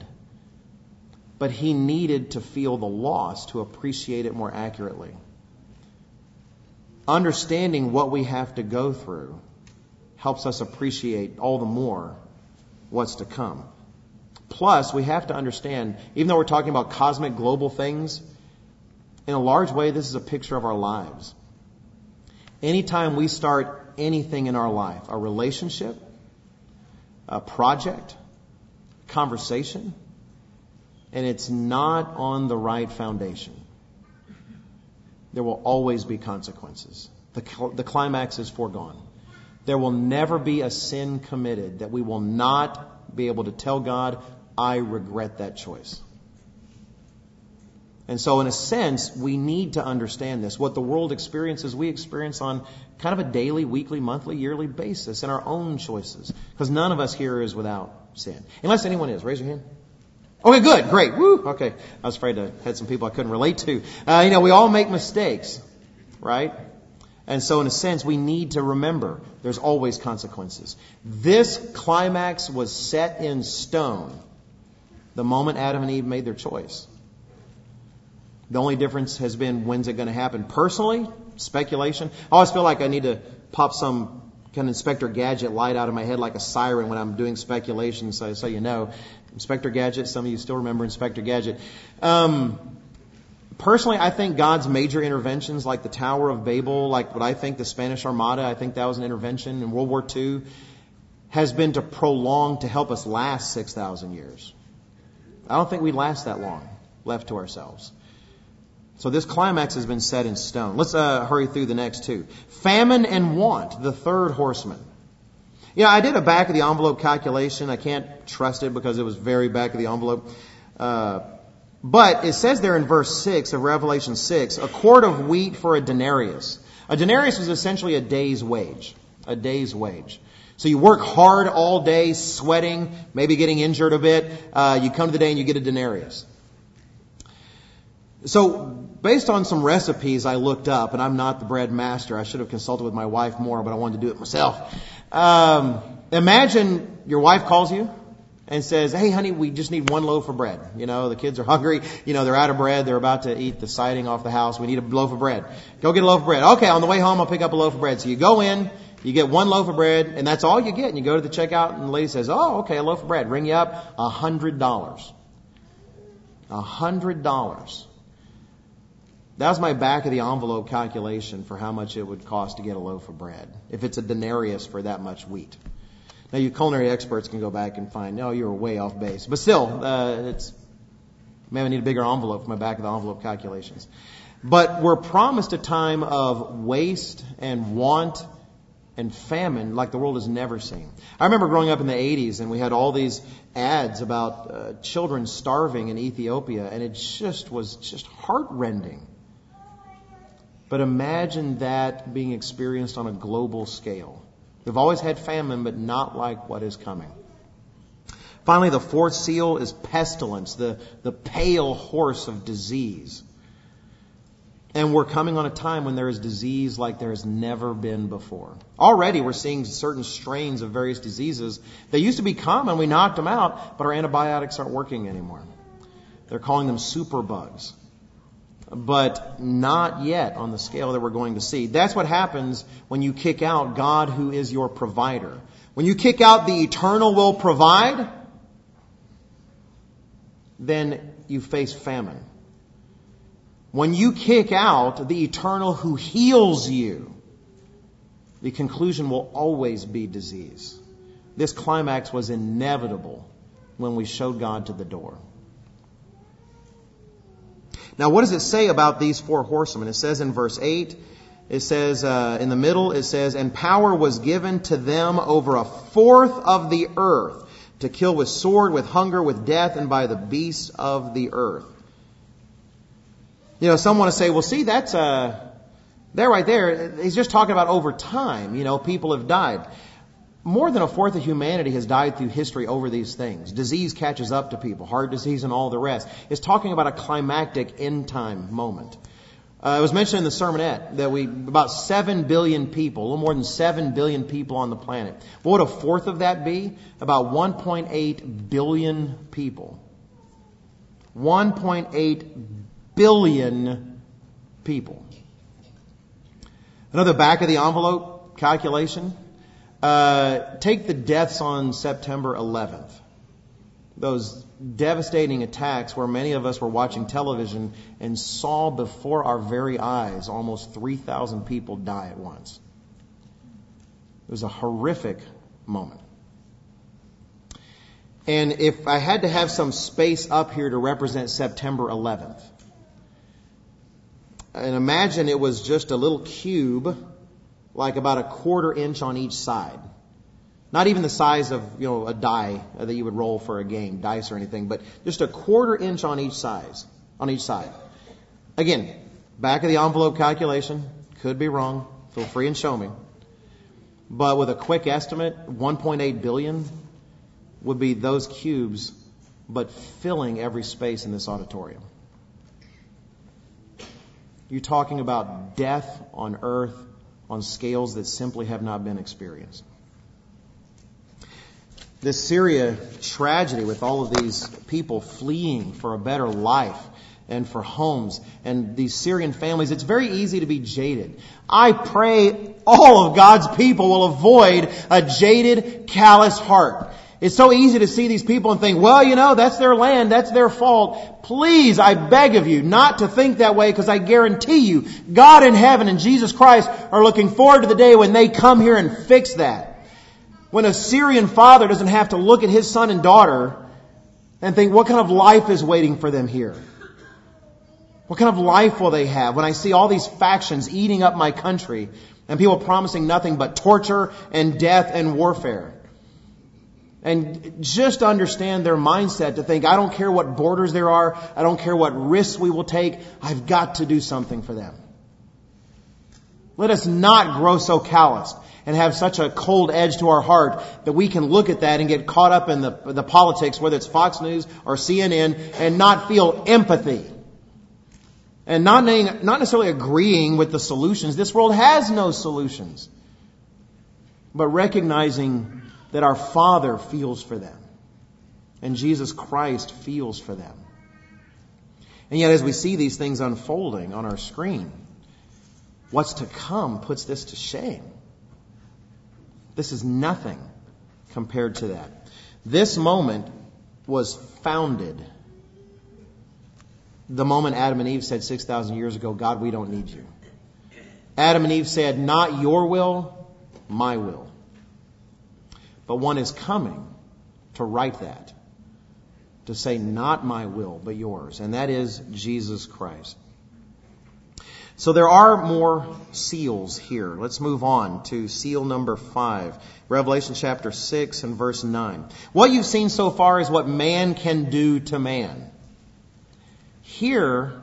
but he needed to feel the loss to appreciate it more accurately. Understanding what we have to go through helps us appreciate all the more what's to come. Plus, we have to understand, even though we're talking about cosmic global things, In a large way, this is a picture of our lives. Anytime we start anything in our life, a relationship, a project, conversation, and it's not on the right foundation, there will always be consequences. The, the climax is foregone. There will never be a sin committed that we will not be able to tell God, I regret that choice. And so, in a sense, we need to understand this. What the world experiences, we experience on kind of a daily, weekly, monthly, yearly basis in our own choices. Because none of us here is without sin. Unless anyone is. Raise your hand. Okay, good, great, woo, okay. I was afraid I had some people I couldn't relate to. Uh, you know, we all make mistakes, right? And so, in a sense, we need to remember there's always consequences. This climax was set in stone the moment Adam and Eve made their choice. The only difference has been when's it going to happen. Personally, speculation. I always feel like I need to pop some kind of Inspector Gadget light out of my head like a siren when I'm doing speculation, so, so you know. Inspector Gadget, some of you still remember Inspector Gadget. Um, personally, I think God's major interventions, like the Tower of Babel, like what I think the Spanish Armada, I think that was an intervention in World War II, has been to prolong, to help us last 6,000 years. I don't think we'd last that long left to ourselves. So this climax has been set in stone. Let's uh, hurry through the next two. Famine and want, the third horseman. You know, I did a back of the envelope calculation. I can't trust it because it was very back of the envelope. Uh, but it says there in verse 6 of Revelation 6, a quart of wheat for a denarius. A denarius was essentially a day's wage. A day's wage. So you work hard all day, sweating, maybe getting injured a bit. Uh, you come to the day and you get a denarius. So, based on some recipes I looked up, and I'm not the bread master, I should have consulted with my wife more, but I wanted to do it myself. Um, imagine your wife calls you and says, "Hey, honey, we just need one loaf of bread. You know, the kids are hungry. You know, they're out of bread. They're about to eat the siding off the house. We need a loaf of bread. Go get a loaf of bread. Okay, on the way home, I'll pick up a loaf of bread. So you go in, you get one loaf of bread, and that's all you get. And you go to the checkout, and the lady says, "Oh, okay, a loaf of bread. Ring you up a hundred dollars. A hundred dollars." That was my back of the envelope calculation for how much it would cost to get a loaf of bread, if it's a denarius for that much wheat. Now, you culinary experts can go back and find, no, you were way off base. But still, uh, it's, maybe I need a bigger envelope for my back of the envelope calculations. But we're promised a time of waste and want and famine like the world has never seen. I remember growing up in the 80s and we had all these ads about uh, children starving in Ethiopia and it just was just heartrending. But imagine that being experienced on a global scale. We've always had famine, but not like what is coming. Finally, the fourth seal is pestilence, the, the pale horse of disease. And we're coming on a time when there is disease like there has never been before. Already we're seeing certain strains of various diseases. They used to be common, we knocked them out, but our antibiotics aren't working anymore. They're calling them superbugs but not yet on the scale that we're going to see. That's what happens when you kick out God who is your provider. When you kick out the eternal will provide, then you face famine. When you kick out the eternal who heals you, the conclusion will always be disease. This climax was inevitable when we showed God to the door. Now, what does it say about these four horsemen? It says in verse 8, it says, uh, in the middle, it says, And power was given to them over a fourth of the earth to kill with sword, with hunger, with death, and by the beasts of the earth. You know, some want to say, well, see, that's, uh, there right there, he's just talking about over time. You know, people have died more than a fourth of humanity has died through history over these things. Disease catches up to people, heart disease and all the rest. It's talking about a climactic end time moment. Uh, it was mentioned in the sermonette that we, about 7 billion people, a little more than 7 billion people on the planet. What would a fourth of that be? About 1.8 billion people. 1.8 billion people. Another back of the envelope calculation. Uh, take the deaths on September 11th. Those devastating attacks where many of us were watching television and saw before our very eyes almost 3,000 people die at once. It was a horrific moment. And if I had to have some space up here to represent September 11th, and imagine it was just a little cube, like about a quarter inch on each side. Not even the size of, you know, a die that you would roll for a game, dice or anything, but just a quarter inch on each size, on each side. Again, back of the envelope calculation, could be wrong, feel free and show me. But with a quick estimate, 1.8 billion would be those cubes, but filling every space in this auditorium. You're talking about death on earth on scales that simply have not been experienced. This Syria tragedy with all of these people fleeing for a better life and for homes and these Syrian families, it's very easy to be jaded. I pray all of God's people will avoid a jaded, callous heart. It's so easy to see these people and think, well, you know, that's their land, that's their fault. Please, I beg of you not to think that way because I guarantee you, God in heaven and Jesus Christ are looking forward to the day when they come here and fix that. When a Syrian father doesn't have to look at his son and daughter and think, what kind of life is waiting for them here? What kind of life will they have when I see all these factions eating up my country and people promising nothing but torture and death and warfare? And just understand their mindset to think, I don't care what borders there are, I don't care what risks we will take, I've got to do something for them. Let us not grow so calloused and have such a cold edge to our heart that we can look at that and get caught up in the, the politics, whether it's Fox News or CNN, and not feel empathy. And not, not necessarily agreeing with the solutions. This world has no solutions. But recognizing that our Father feels for them. And Jesus Christ feels for them. And yet, as we see these things unfolding on our screen, what's to come puts this to shame. This is nothing compared to that. This moment was founded the moment Adam and Eve said 6,000 years ago, God, we don't need you. Adam and Eve said, Not your will, my will. But one is coming to right that, to say, Not my will, but yours. And that is Jesus Christ. So there are more seals here. Let's move on to seal number five. Revelation chapter 6 and verse 9. What you've seen so far is what man can do to man. Here,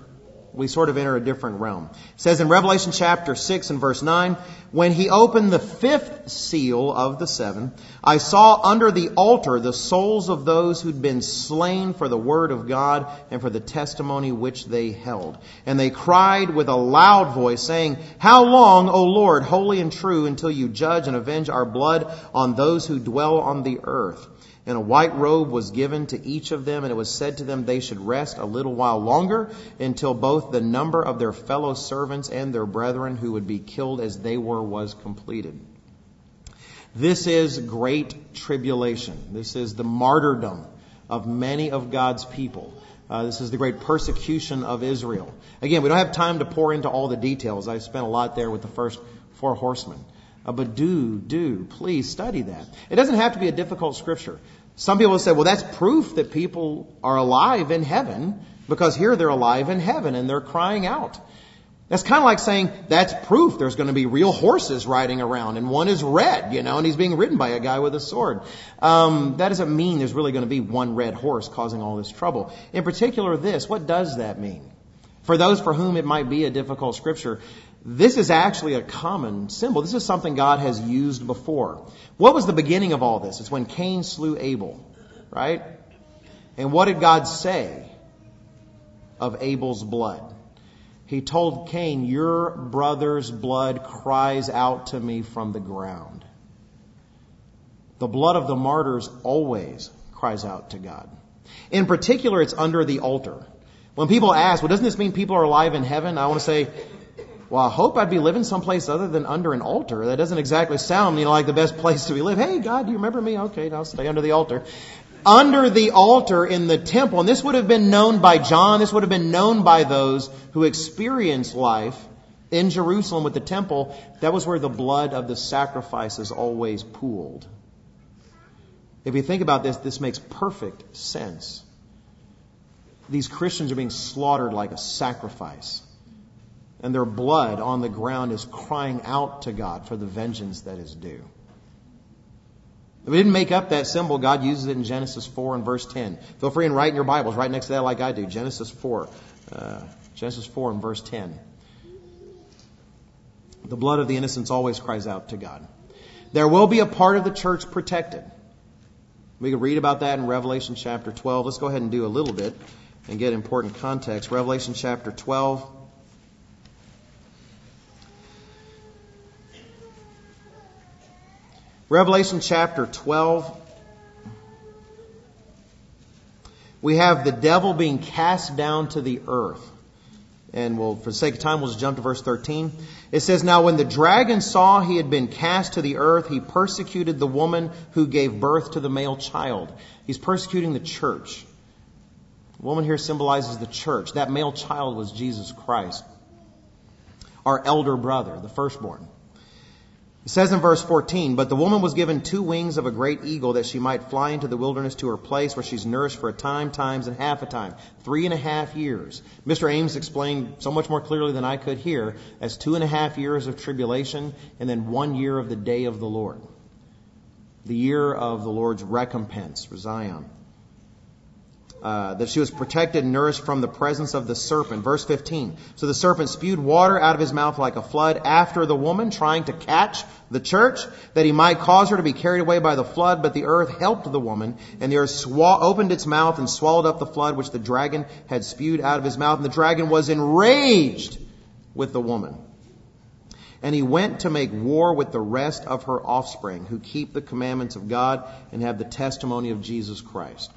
we sort of enter a different realm. It says in Revelation chapter 6 and verse 9, when he opened the fifth seal of the seven, I saw under the altar the souls of those who'd been slain for the word of God and for the testimony which they held. And they cried with a loud voice, saying, How long, O Lord, holy and true, until you judge and avenge our blood on those who dwell on the earth? And a white robe was given to each of them, and it was said to them they should rest a little while longer until both the number of their fellow servants and their brethren who would be killed as they were was completed. This is great tribulation. This is the martyrdom of many of God's people. Uh, this is the great persecution of Israel. Again, we don't have time to pour into all the details. I spent a lot there with the first four horsemen. Uh, but do, do, please study that. It doesn't have to be a difficult scripture. Some people say, well, that's proof that people are alive in heaven because here they're alive in heaven and they're crying out. That's kind of like saying that's proof there's going to be real horses riding around and one is red, you know, and he's being ridden by a guy with a sword. Um, that doesn't mean there's really going to be one red horse causing all this trouble. In particular, this, what does that mean? For those for whom it might be a difficult scripture, this is actually a common symbol. This is something God has used before. What was the beginning of all this? It's when Cain slew Abel, right? And what did God say of Abel's blood? He told Cain, Your brother's blood cries out to me from the ground. The blood of the martyrs always cries out to God. In particular, it's under the altar. When people ask, well, doesn't this mean people are alive in heaven? I want to say, well, I hope I'd be living someplace other than under an altar. That doesn't exactly sound, you know, like the best place to be live. Hey, God, do you remember me? Okay, I'll stay under the altar. under the altar in the temple, and this would have been known by John, this would have been known by those who experienced life in Jerusalem with the temple, that was where the blood of the sacrifices always pooled. If you think about this, this makes perfect sense. These Christians are being slaughtered like a sacrifice. And their blood on the ground is crying out to God for the vengeance that is due. We didn't make up that symbol. God uses it in Genesis 4 and verse 10. Feel free and write in your Bibles right next to that like I do. Genesis 4. Uh, Genesis 4 and verse 10. The blood of the innocents always cries out to God. There will be a part of the church protected. We can read about that in Revelation chapter 12. Let's go ahead and do a little bit and get important context. Revelation chapter 12. Revelation chapter 12. We have the devil being cast down to the earth. And we'll, for the sake of time, we'll just jump to verse 13. It says, Now when the dragon saw he had been cast to the earth, he persecuted the woman who gave birth to the male child. He's persecuting the church. The woman here symbolizes the church. That male child was Jesus Christ, our elder brother, the firstborn. It says in verse 14, But the woman was given two wings of a great eagle that she might fly into the wilderness to her place where she's nourished for a time, times, and half a time. Three and a half years. Mr. Ames explained so much more clearly than I could here as two and a half years of tribulation and then one year of the day of the Lord. The year of the Lord's recompense for Zion. Uh, that she was protected and nourished from the presence of the serpent. Verse 15. So the serpent spewed water out of his mouth like a flood after the woman, trying to catch the church, that he might cause her to be carried away by the flood. But the earth helped the woman, and the earth opened its mouth and swallowed up the flood which the dragon had spewed out of his mouth. And the dragon was enraged with the woman. And he went to make war with the rest of her offspring, who keep the commandments of God and have the testimony of Jesus Christ.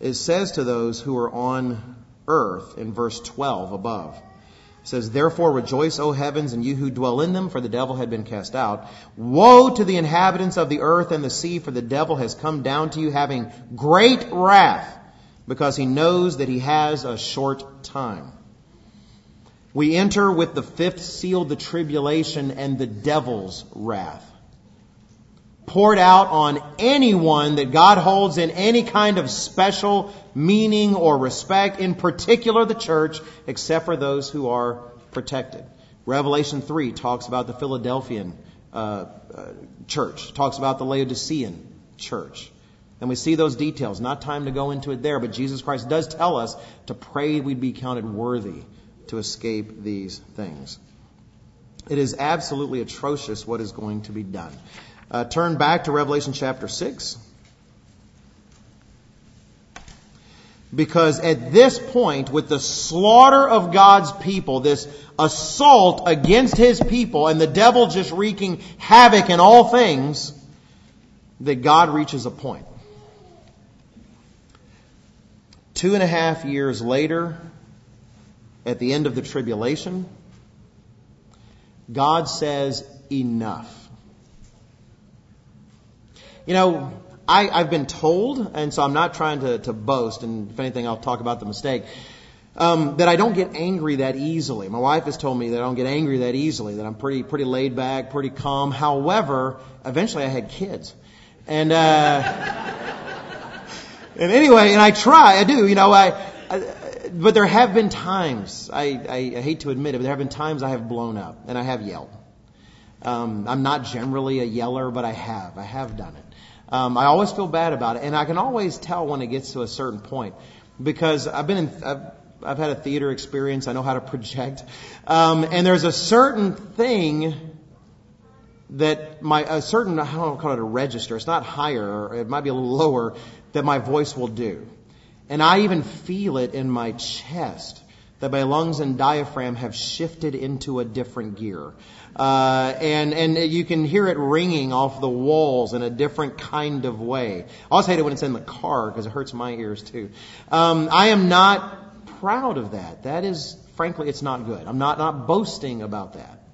It says to those who are on earth in verse 12 above. It says, Therefore rejoice, O heavens, and you who dwell in them, for the devil had been cast out. Woe to the inhabitants of the earth and the sea, for the devil has come down to you having great wrath, because he knows that he has a short time. We enter with the fifth seal, the tribulation, and the devil's wrath poured out on anyone that God holds in any kind of special meaning or respect, in particular the church, except for those who are protected. Revelation 3 talks about the Philadelphian uh, uh, church, talks about the Laodicean church. And we see those details. Not time to go into it there, but Jesus Christ does tell us to pray we'd be counted worthy to escape these things. It is absolutely atrocious what is going to be done. Uh, turn back to Revelation chapter 6. Because at this point, with the slaughter of God's people, this assault against his people, and the devil just wreaking havoc in all things, that God reaches a point. Two and a half years later, at the end of the tribulation, God says, enough. You know, I, I've been told, and so I'm not trying to, to boast, and if anything, I'll talk about the mistake, um, that I don't get angry that easily. My wife has told me that I don't get angry that easily, that I'm pretty, pretty laid back, pretty calm. However, eventually I had kids. And, uh, and anyway, and I try, I do, you know, I, I but there have been times, I, I, I hate to admit it, but there have been times I have blown up and I have yelled. Um, I'm not generally a yeller, but I have. I have done it. Um, I always feel bad about it, and I can always tell when it gets to a certain point because I've been in, I've, I've had a theater experience. I know how to project, um, and there's a certain thing that my a certain I don't call it a register. It's not higher, it might be a little lower that my voice will do, and I even feel it in my chest that my lungs and diaphragm have shifted into a different gear. Uh, and and you can hear it ringing off the walls in a different kind of way. I always hate it when it's in the car because it hurts my ears too. Um, I am not proud of that. That is, frankly, it's not good. I'm not not boasting about that.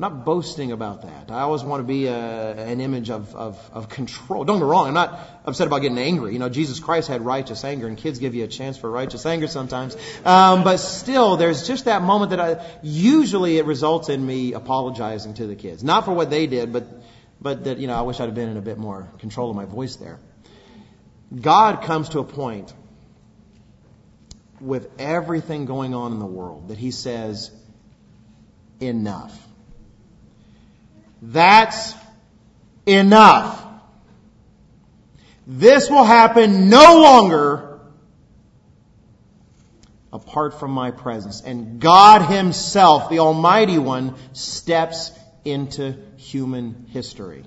Not boasting about that. I always want to be a, an image of, of, of control. Don't get me wrong, I'm not upset about getting angry. You know, Jesus Christ had righteous anger, and kids give you a chance for righteous anger sometimes. Um, but still, there's just that moment that I, usually it results in me apologizing to the kids. Not for what they did, but, but that, you know, I wish I'd have been in a bit more control of my voice there. God comes to a point with everything going on in the world that He says, enough. That's enough. This will happen no longer apart from my presence. And God Himself, the Almighty One, steps into human history.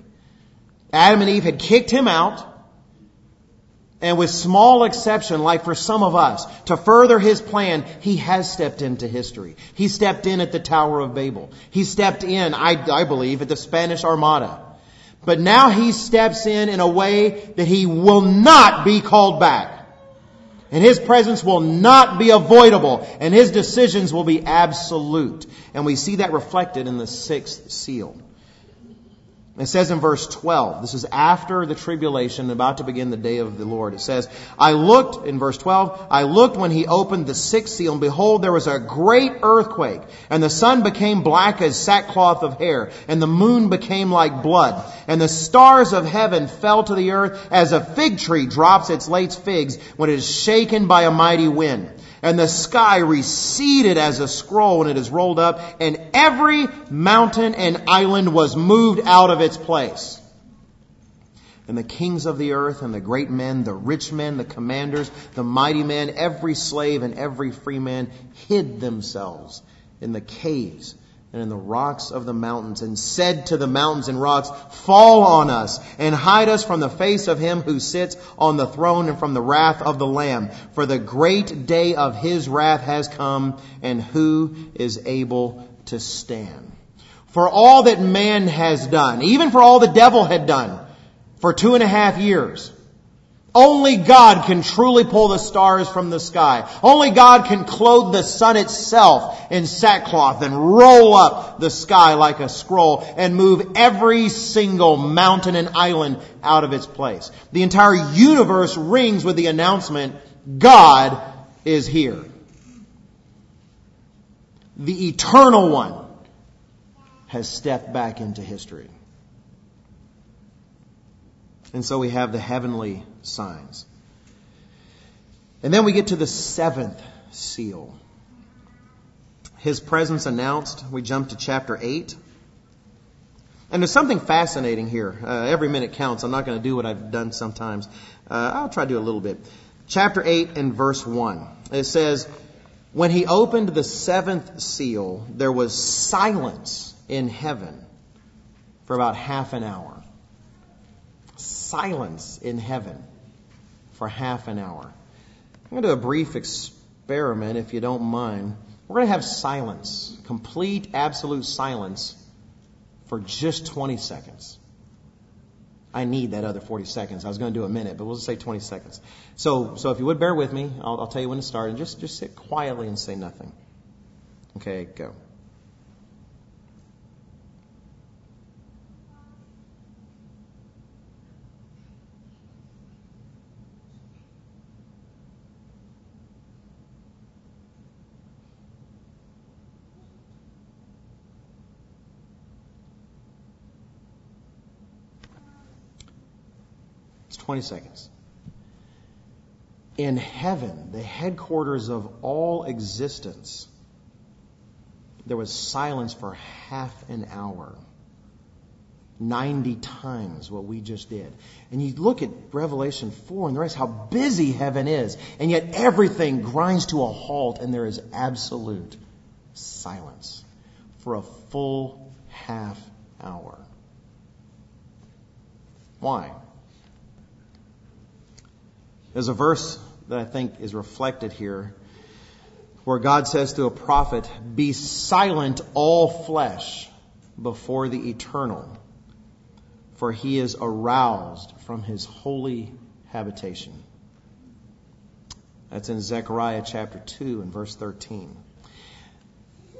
Adam and Eve had kicked Him out. And with small exception, like for some of us, to further his plan, he has stepped into history. He stepped in at the Tower of Babel. He stepped in, I, I believe, at the Spanish Armada. But now he steps in in a way that he will not be called back. And his presence will not be avoidable, and his decisions will be absolute. And we see that reflected in the sixth seal. It says in verse 12, this is after the tribulation, about to begin the day of the Lord. It says, I looked, in verse 12, I looked when he opened the sixth seal, and behold, there was a great earthquake, and the sun became black as sackcloth of hair, and the moon became like blood, and the stars of heaven fell to the earth as a fig tree drops its late figs when it is shaken by a mighty wind. And the sky receded as a scroll when it is rolled up, and every mountain and island was moved out of its place. And the kings of the earth and the great men, the rich men, the commanders, the mighty men, every slave and every free man hid themselves in the caves and in the rocks of the mountains and said to the mountains and rocks, fall on us and hide us from the face of him who sits on the throne and from the wrath of the lamb. For the great day of his wrath has come and who is able to stand? For all that man has done, even for all the devil had done for two and a half years, only God can truly pull the stars from the sky. Only God can clothe the sun itself in sackcloth and roll up the sky like a scroll and move every single mountain and island out of its place. The entire universe rings with the announcement, God is here. The eternal one has stepped back into history. And so we have the heavenly signs. And then we get to the seventh seal. His presence announced. We jump to chapter 8. And there's something fascinating here. Uh, every minute counts. I'm not going to do what I've done sometimes. Uh, I'll try to do a little bit. Chapter 8 and verse 1. It says, When he opened the seventh seal, there was silence in heaven for about half an hour silence in heaven for half an hour. I'm going to do a brief experiment, if you don't mind. We're going to have silence, complete, absolute silence, for just 20 seconds. I need that other 40 seconds. I was going to do a minute, but we'll just say 20 seconds. So, so if you would bear with me, I'll, I'll tell you when to start, and just, just sit quietly and say nothing. Okay, go. 20 seconds. In heaven, the headquarters of all existence, there was silence for half an hour. 90 times what we just did. And you look at Revelation 4 and the rest, how busy heaven is. And yet everything grinds to a halt and there is absolute silence for a full half hour. Why? There's a verse that I think is reflected here where God says to a prophet, Be silent, all flesh, before the eternal, for he is aroused from his holy habitation. That's in Zechariah chapter 2 and verse 13.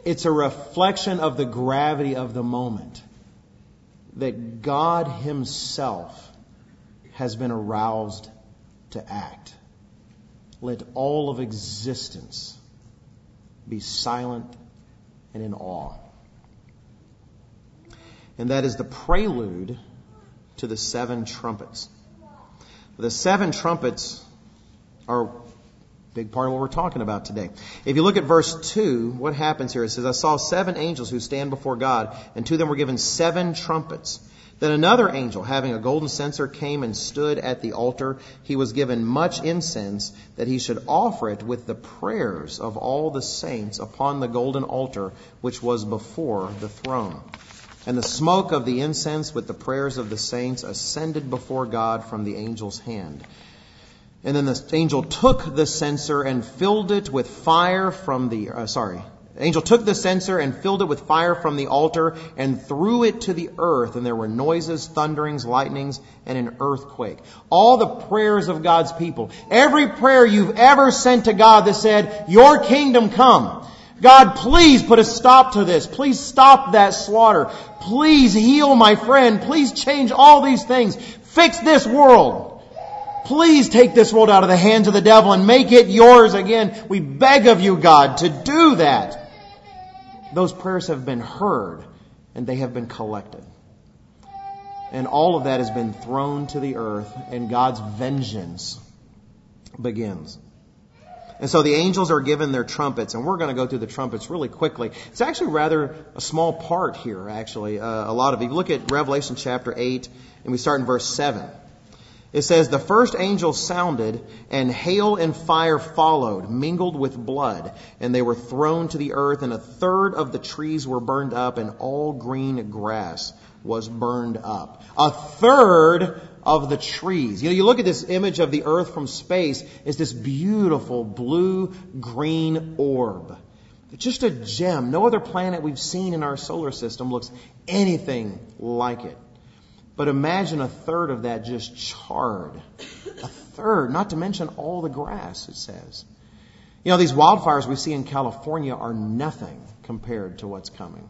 It's a reflection of the gravity of the moment that God Himself has been aroused to act. Let all of existence be silent and in awe. And that is the prelude to the seven trumpets. The seven trumpets are a big part of what we're talking about today. If you look at verse 2, what happens here? It says, I saw seven angels who stand before God, and to them were given seven trumpets. Then another angel, having a golden censer, came and stood at the altar. He was given much incense that he should offer it with the prayers of all the saints upon the golden altar which was before the throne. And the smoke of the incense with the prayers of the saints ascended before God from the angel's hand. And then the angel took the censer and filled it with fire from the, uh, sorry, the angel took the censer and filled it with fire from the altar and threw it to the earth, and there were noises, thunderings, lightnings, and an earthquake. All the prayers of God's people. Every prayer you've ever sent to God that said, Your kingdom come. God, please put a stop to this. Please stop that slaughter. Please heal my friend. Please change all these things. Fix this world. Please take this world out of the hands of the devil and make it yours again. We beg of you, God, to do that those prayers have been heard and they have been collected. And all of that has been thrown to the earth, and God's vengeance begins. And so the angels are given their trumpets, and we're going to go through the trumpets really quickly. It's actually rather a small part here, actually. Uh, a lot of, if you look at Revelation chapter 8, and we start in verse 7. It says, The first angel sounded, and hail and fire followed, mingled with blood, and they were thrown to the earth, and a third of the trees were burned up, and all green grass was burned up. A third of the trees. You know, you look at this image of the earth from space, it's this beautiful blue green orb. It's just a gem. No other planet we've seen in our solar system looks anything like it. But imagine a third of that just charred. A third, not to mention all the grass, it says. You know, these wildfires we see in California are nothing compared to what's coming.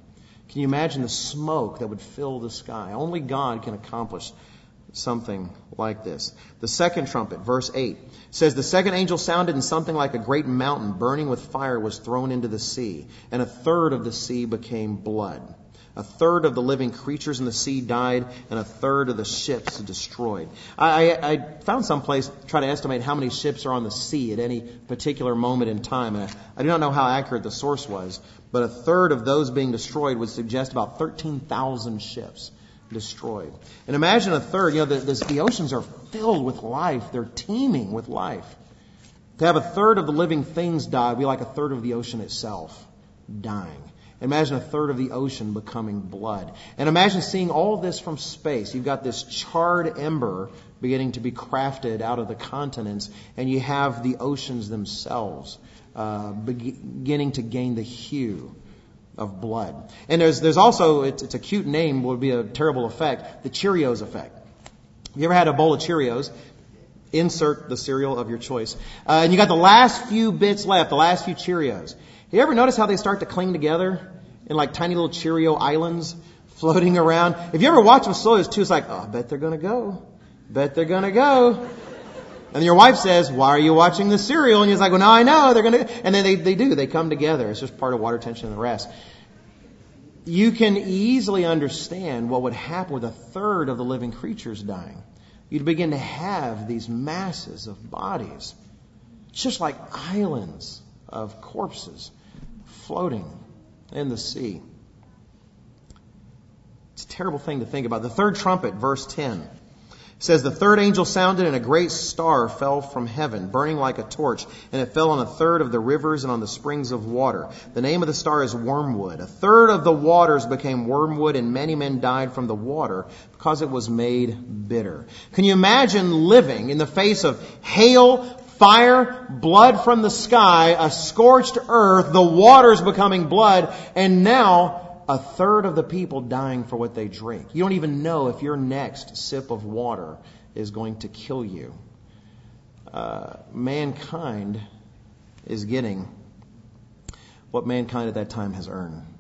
Can you imagine the smoke that would fill the sky? Only God can accomplish something like this. The second trumpet, verse 8, says, The second angel sounded, and something like a great mountain burning with fire was thrown into the sea, and a third of the sea became blood. A third of the living creatures in the sea died, and a third of the ships destroyed. I, I, I found some place try to estimate how many ships are on the sea at any particular moment in time. And I, I do not know how accurate the source was, but a third of those being destroyed would suggest about 13,000 ships destroyed. And imagine a third, you know, the, the, the oceans are filled with life. They're teeming with life. To have a third of the living things die would be like a third of the ocean itself dying. Imagine a third of the ocean becoming blood. And imagine seeing all this from space. You've got this charred ember beginning to be crafted out of the continents, and you have the oceans themselves uh, beginning to gain the hue of blood. And there's, there's also, it's, it's a cute name, would be a terrible effect, the Cheerios effect. You ever had a bowl of Cheerios? Insert the cereal of your choice. Uh, and you got the last few bits left, the last few Cheerios. You ever notice how they start to cling together? in like tiny little Cheerio islands floating around. If you ever watch them slow, it's too, it's like, oh, I bet they're gonna go. Bet they're gonna go. And your wife says, why are you watching the cereal? And he's like, well, now I know they're gonna, and then they, they do, they come together. It's just part of water tension and the rest. You can easily understand what would happen with a third of the living creatures dying. You'd begin to have these masses of bodies, just like islands of corpses floating in the sea. It's a terrible thing to think about. The third trumpet, verse 10, says, The third angel sounded, and a great star fell from heaven, burning like a torch, and it fell on a third of the rivers and on the springs of water. The name of the star is wormwood. A third of the waters became wormwood, and many men died from the water because it was made bitter. Can you imagine living in the face of hail, fire, blood from the sky, a scorched earth, the waters becoming blood, and now a third of the people dying for what they drink. You don't even know if your next sip of water is going to kill you. Uh, mankind is getting what mankind at that time has earned.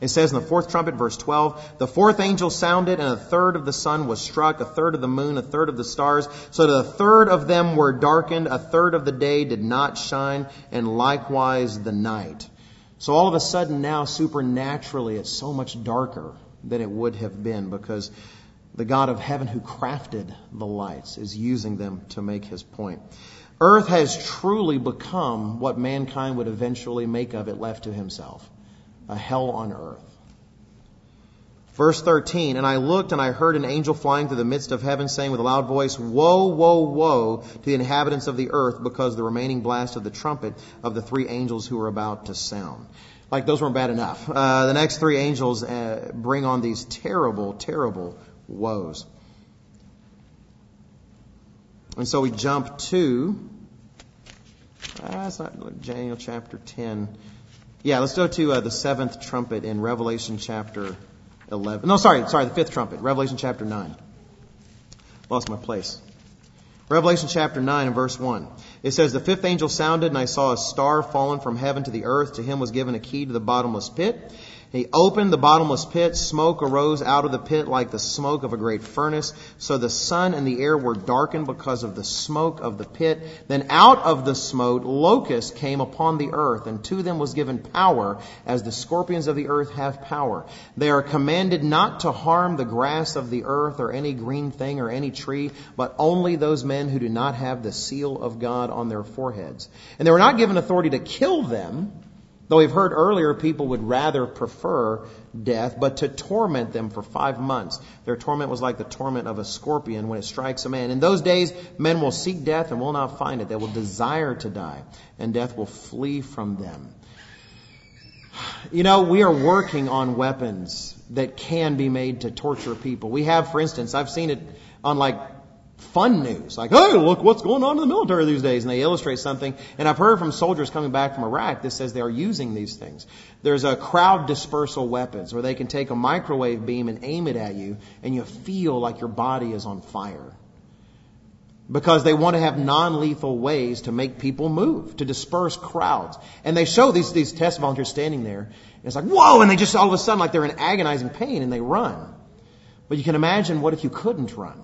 It says in the fourth trumpet, verse 12, the fourth angel sounded, and a third of the sun was struck, a third of the moon, a third of the stars, so that a third of them were darkened, a third of the day did not shine, and likewise the night. So all of a sudden now, supernaturally, it's so much darker than it would have been because the God of heaven who crafted the lights is using them to make his point. Earth has truly become what mankind would eventually make of it left to himself a hell on earth. Verse 13, and I looked and I heard an angel flying through the midst of heaven saying with a loud voice, Woe, woe, woe to the inhabitants of the earth because the remaining blast of the trumpet of the three angels who are about to sound. Like those weren't bad enough. Uh, the next three angels uh, bring on these terrible, terrible woes. And so we jump to, uh, that's not Daniel chapter 10. Yeah, let's go to uh, the seventh trumpet in Revelation chapter 11. No, sorry, sorry, the fifth trumpet, Revelation chapter 9. Lost my place. Revelation chapter 9 and verse 1. It says, The fifth angel sounded, and I saw a star fallen from heaven to the earth. To him was given a key to the bottomless pit. He opened the bottomless pit. Smoke arose out of the pit like the smoke of a great furnace. So the sun and the air were darkened because of the smoke of the pit. Then out of the smoke locusts came upon the earth, and to them was given power, as the scorpions of the earth have power. They are commanded not to harm the grass of the earth or any green thing or any tree, but only those men who do not have the seal of God on their foreheads. And they were not given authority to kill them Though we've heard earlier people would rather prefer death, but to torment them for five months. Their torment was like the torment of a scorpion when it strikes a man. In those days, men will seek death and will not find it. They will desire to die, and death will flee from them. You know, we are working on weapons that can be made to torture people. We have, for instance, I've seen it on like fun news. Like, hey, look what's going on in the military these days. And they illustrate something. And I've heard from soldiers coming back from Iraq that says they are using these things. There's a crowd dispersal weapons where they can take a microwave beam and aim it at you and you feel like your body is on fire. Because they want to have non-lethal ways to make people move, to disperse crowds. And they show these, these test volunteers standing there. And it's like, whoa! And they just all of a sudden, like they're in agonizing pain and they run. But you can imagine what if you couldn't run?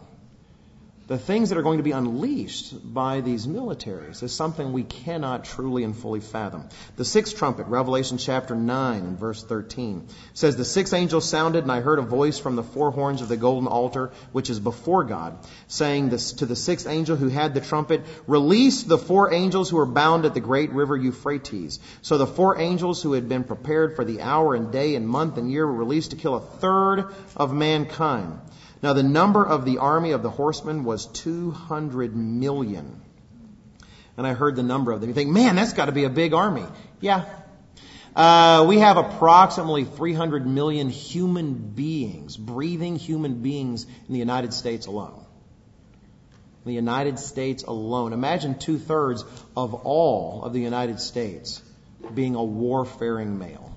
The things that are going to be unleashed by these militaries is something we cannot truly and fully fathom. The sixth trumpet, Revelation chapter 9 and verse 13, says, The sixth angel sounded, and I heard a voice from the four horns of the golden altar, which is before God, saying this to the sixth angel who had the trumpet, Release the four angels who are bound at the great river Euphrates. So the four angels who had been prepared for the hour and day and month and year were released to kill a third of mankind. Now, the number of the army of the horsemen was 200 million. And I heard the number of them. You think, man, that's got to be a big army. Yeah. Uh, we have approximately 300 million human beings, breathing human beings in the United States alone. In the United States alone. Imagine two thirds of all of the United States being a warfaring male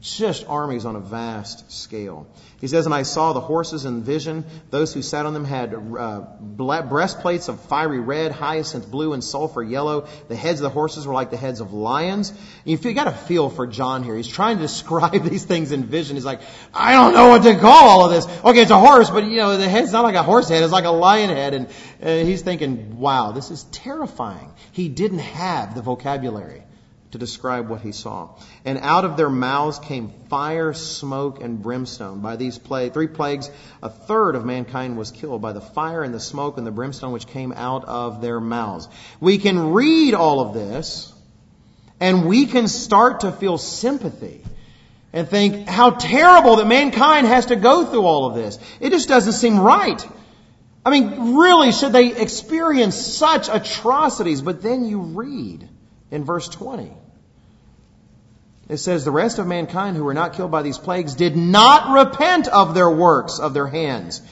just armies on a vast scale. He says, And I saw the horses in vision. Those who sat on them had uh, breastplates of fiery red, hyacinth blue, and sulfur yellow. The heads of the horses were like the heads of lions. You, you got a feel for John here. He's trying to describe these things in vision. He's like, I don't know what to call all of this. Okay, it's a horse, but you know, the head's not like a horse head. It's like a lion head. And uh, he's thinking, wow, this is terrifying. He didn't have the vocabulary to describe what he saw. And out of their mouths came fire, smoke, and brimstone. By these three plagues, a third of mankind was killed by the fire and the smoke and the brimstone which came out of their mouths. We can read all of this, and we can start to feel sympathy and think how terrible that mankind has to go through all of this. It just doesn't seem right. I mean, really, should they experience such atrocities? But then you read in verse 20. It says, The rest of mankind who were not killed by these plagues did not repent of their works of their hands.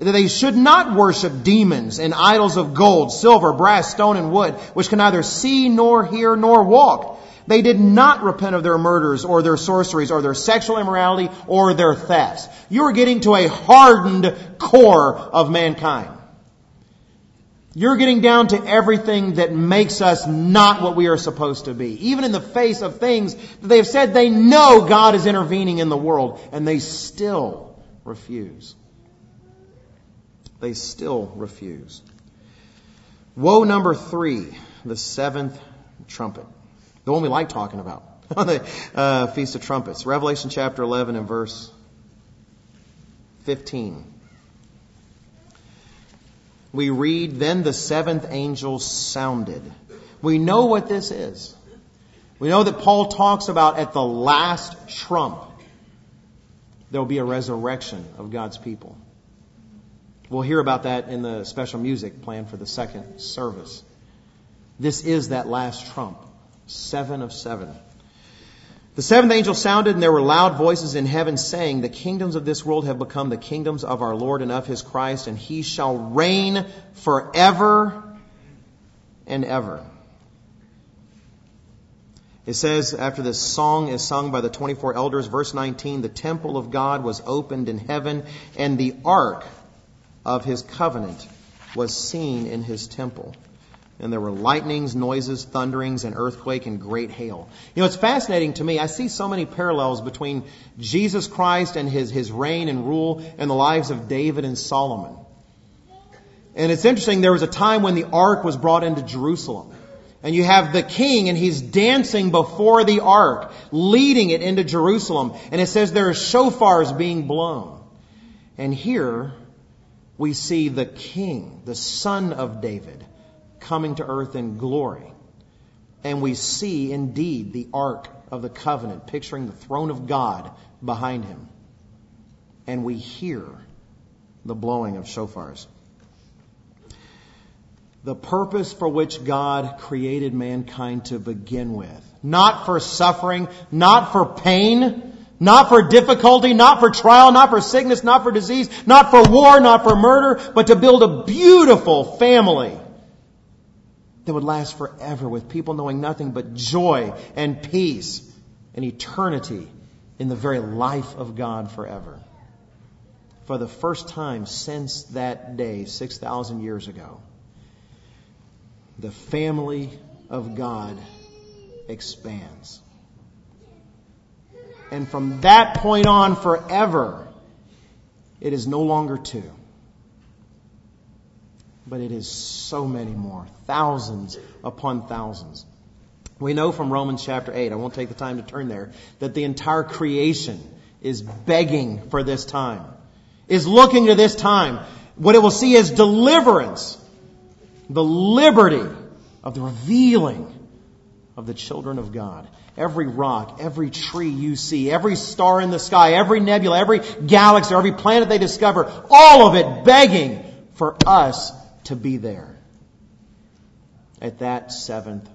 That they should not worship demons and idols of gold, silver, brass, stone, and wood, which can neither see nor hear nor walk. They did not repent of their murders or their sorceries or their sexual immorality or their thefts. You are getting to a hardened core of mankind. You're getting down to everything that makes us not what we are supposed to be. Even in the face of things that they have said they know God is intervening in the world, and they still refuse. They still refuse. Woe number three, the seventh trumpet. The one we like talking about on the uh, Feast of Trumpets. Revelation chapter 11 and verse 15 we read, Then the seventh angel sounded. We know what this is. We know that Paul talks about at the last trump, there will be a resurrection of God's people. We'll hear about that in the special music planned for the second service. This is that last trump. Seven of seven. The seventh angel sounded, and there were loud voices in heaven saying, The kingdoms of this world have become the kingdoms of our Lord and of his Christ, and he shall reign forever and ever. It says, after this song is sung by the 24 elders, verse 19, the temple of God was opened in heaven, and the ark of his covenant was seen in his temple and there were lightnings, noises, thunderings, and earthquake and great hail. You know, it's fascinating to me. I see so many parallels between Jesus Christ and his, his reign and rule and the lives of David and Solomon. And it's interesting, there was a time when the ark was brought into Jerusalem. And you have the king and he's dancing before the ark, leading it into Jerusalem. And it says there are shofars being blown. And here we see the king, the son of David, coming to earth in glory. And we see indeed the Ark of the Covenant, picturing the throne of God behind him. And we hear the blowing of shofars. The purpose for which God created mankind to begin with. Not for suffering, not for pain, not for difficulty, not for trial, not for sickness, not for disease, not for war, not for murder, but to build a beautiful family that would last forever with people knowing nothing but joy and peace and eternity in the very life of God forever. For the first time since that day, 6,000 years ago, the family of God expands. And from that point on forever, it is no longer two but it is so many more. Thousands upon thousands. We know from Romans chapter 8, I won't take the time to turn there, that the entire creation is begging for this time, is looking to this time. What it will see is deliverance, the liberty of the revealing of the children of God. Every rock, every tree you see, every star in the sky, every nebula, every galaxy, every planet they discover, all of it begging for us to be there at that seventh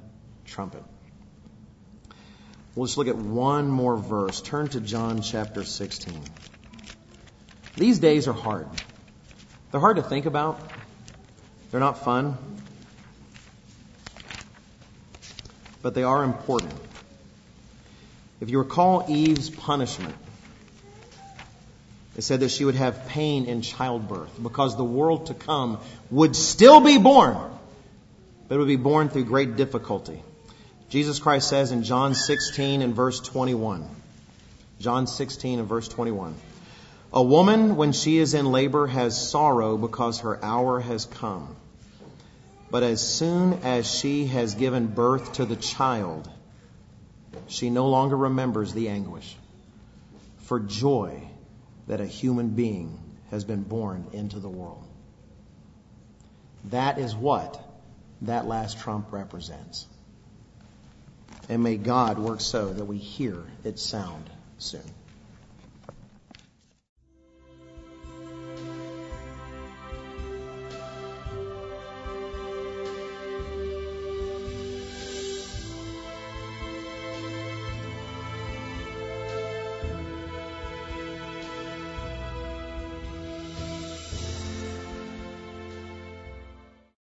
trumpet. We'll just look at one more verse. Turn to John chapter 16. These days are hard. They're hard to think about. They're not fun. But they are important. If you recall Eve's punishment, it said that she would have pain in childbirth because the world to come would still be born, but it would be born through great difficulty. Jesus Christ says in John 16 and verse 21, John 16 and verse 21, a woman, when she is in labor, has sorrow because her hour has come. But as soon as she has given birth to the child, she no longer remembers the anguish. For joy that a human being has been born into the world. That is what that last trump represents. And may God work so that we hear its sound soon.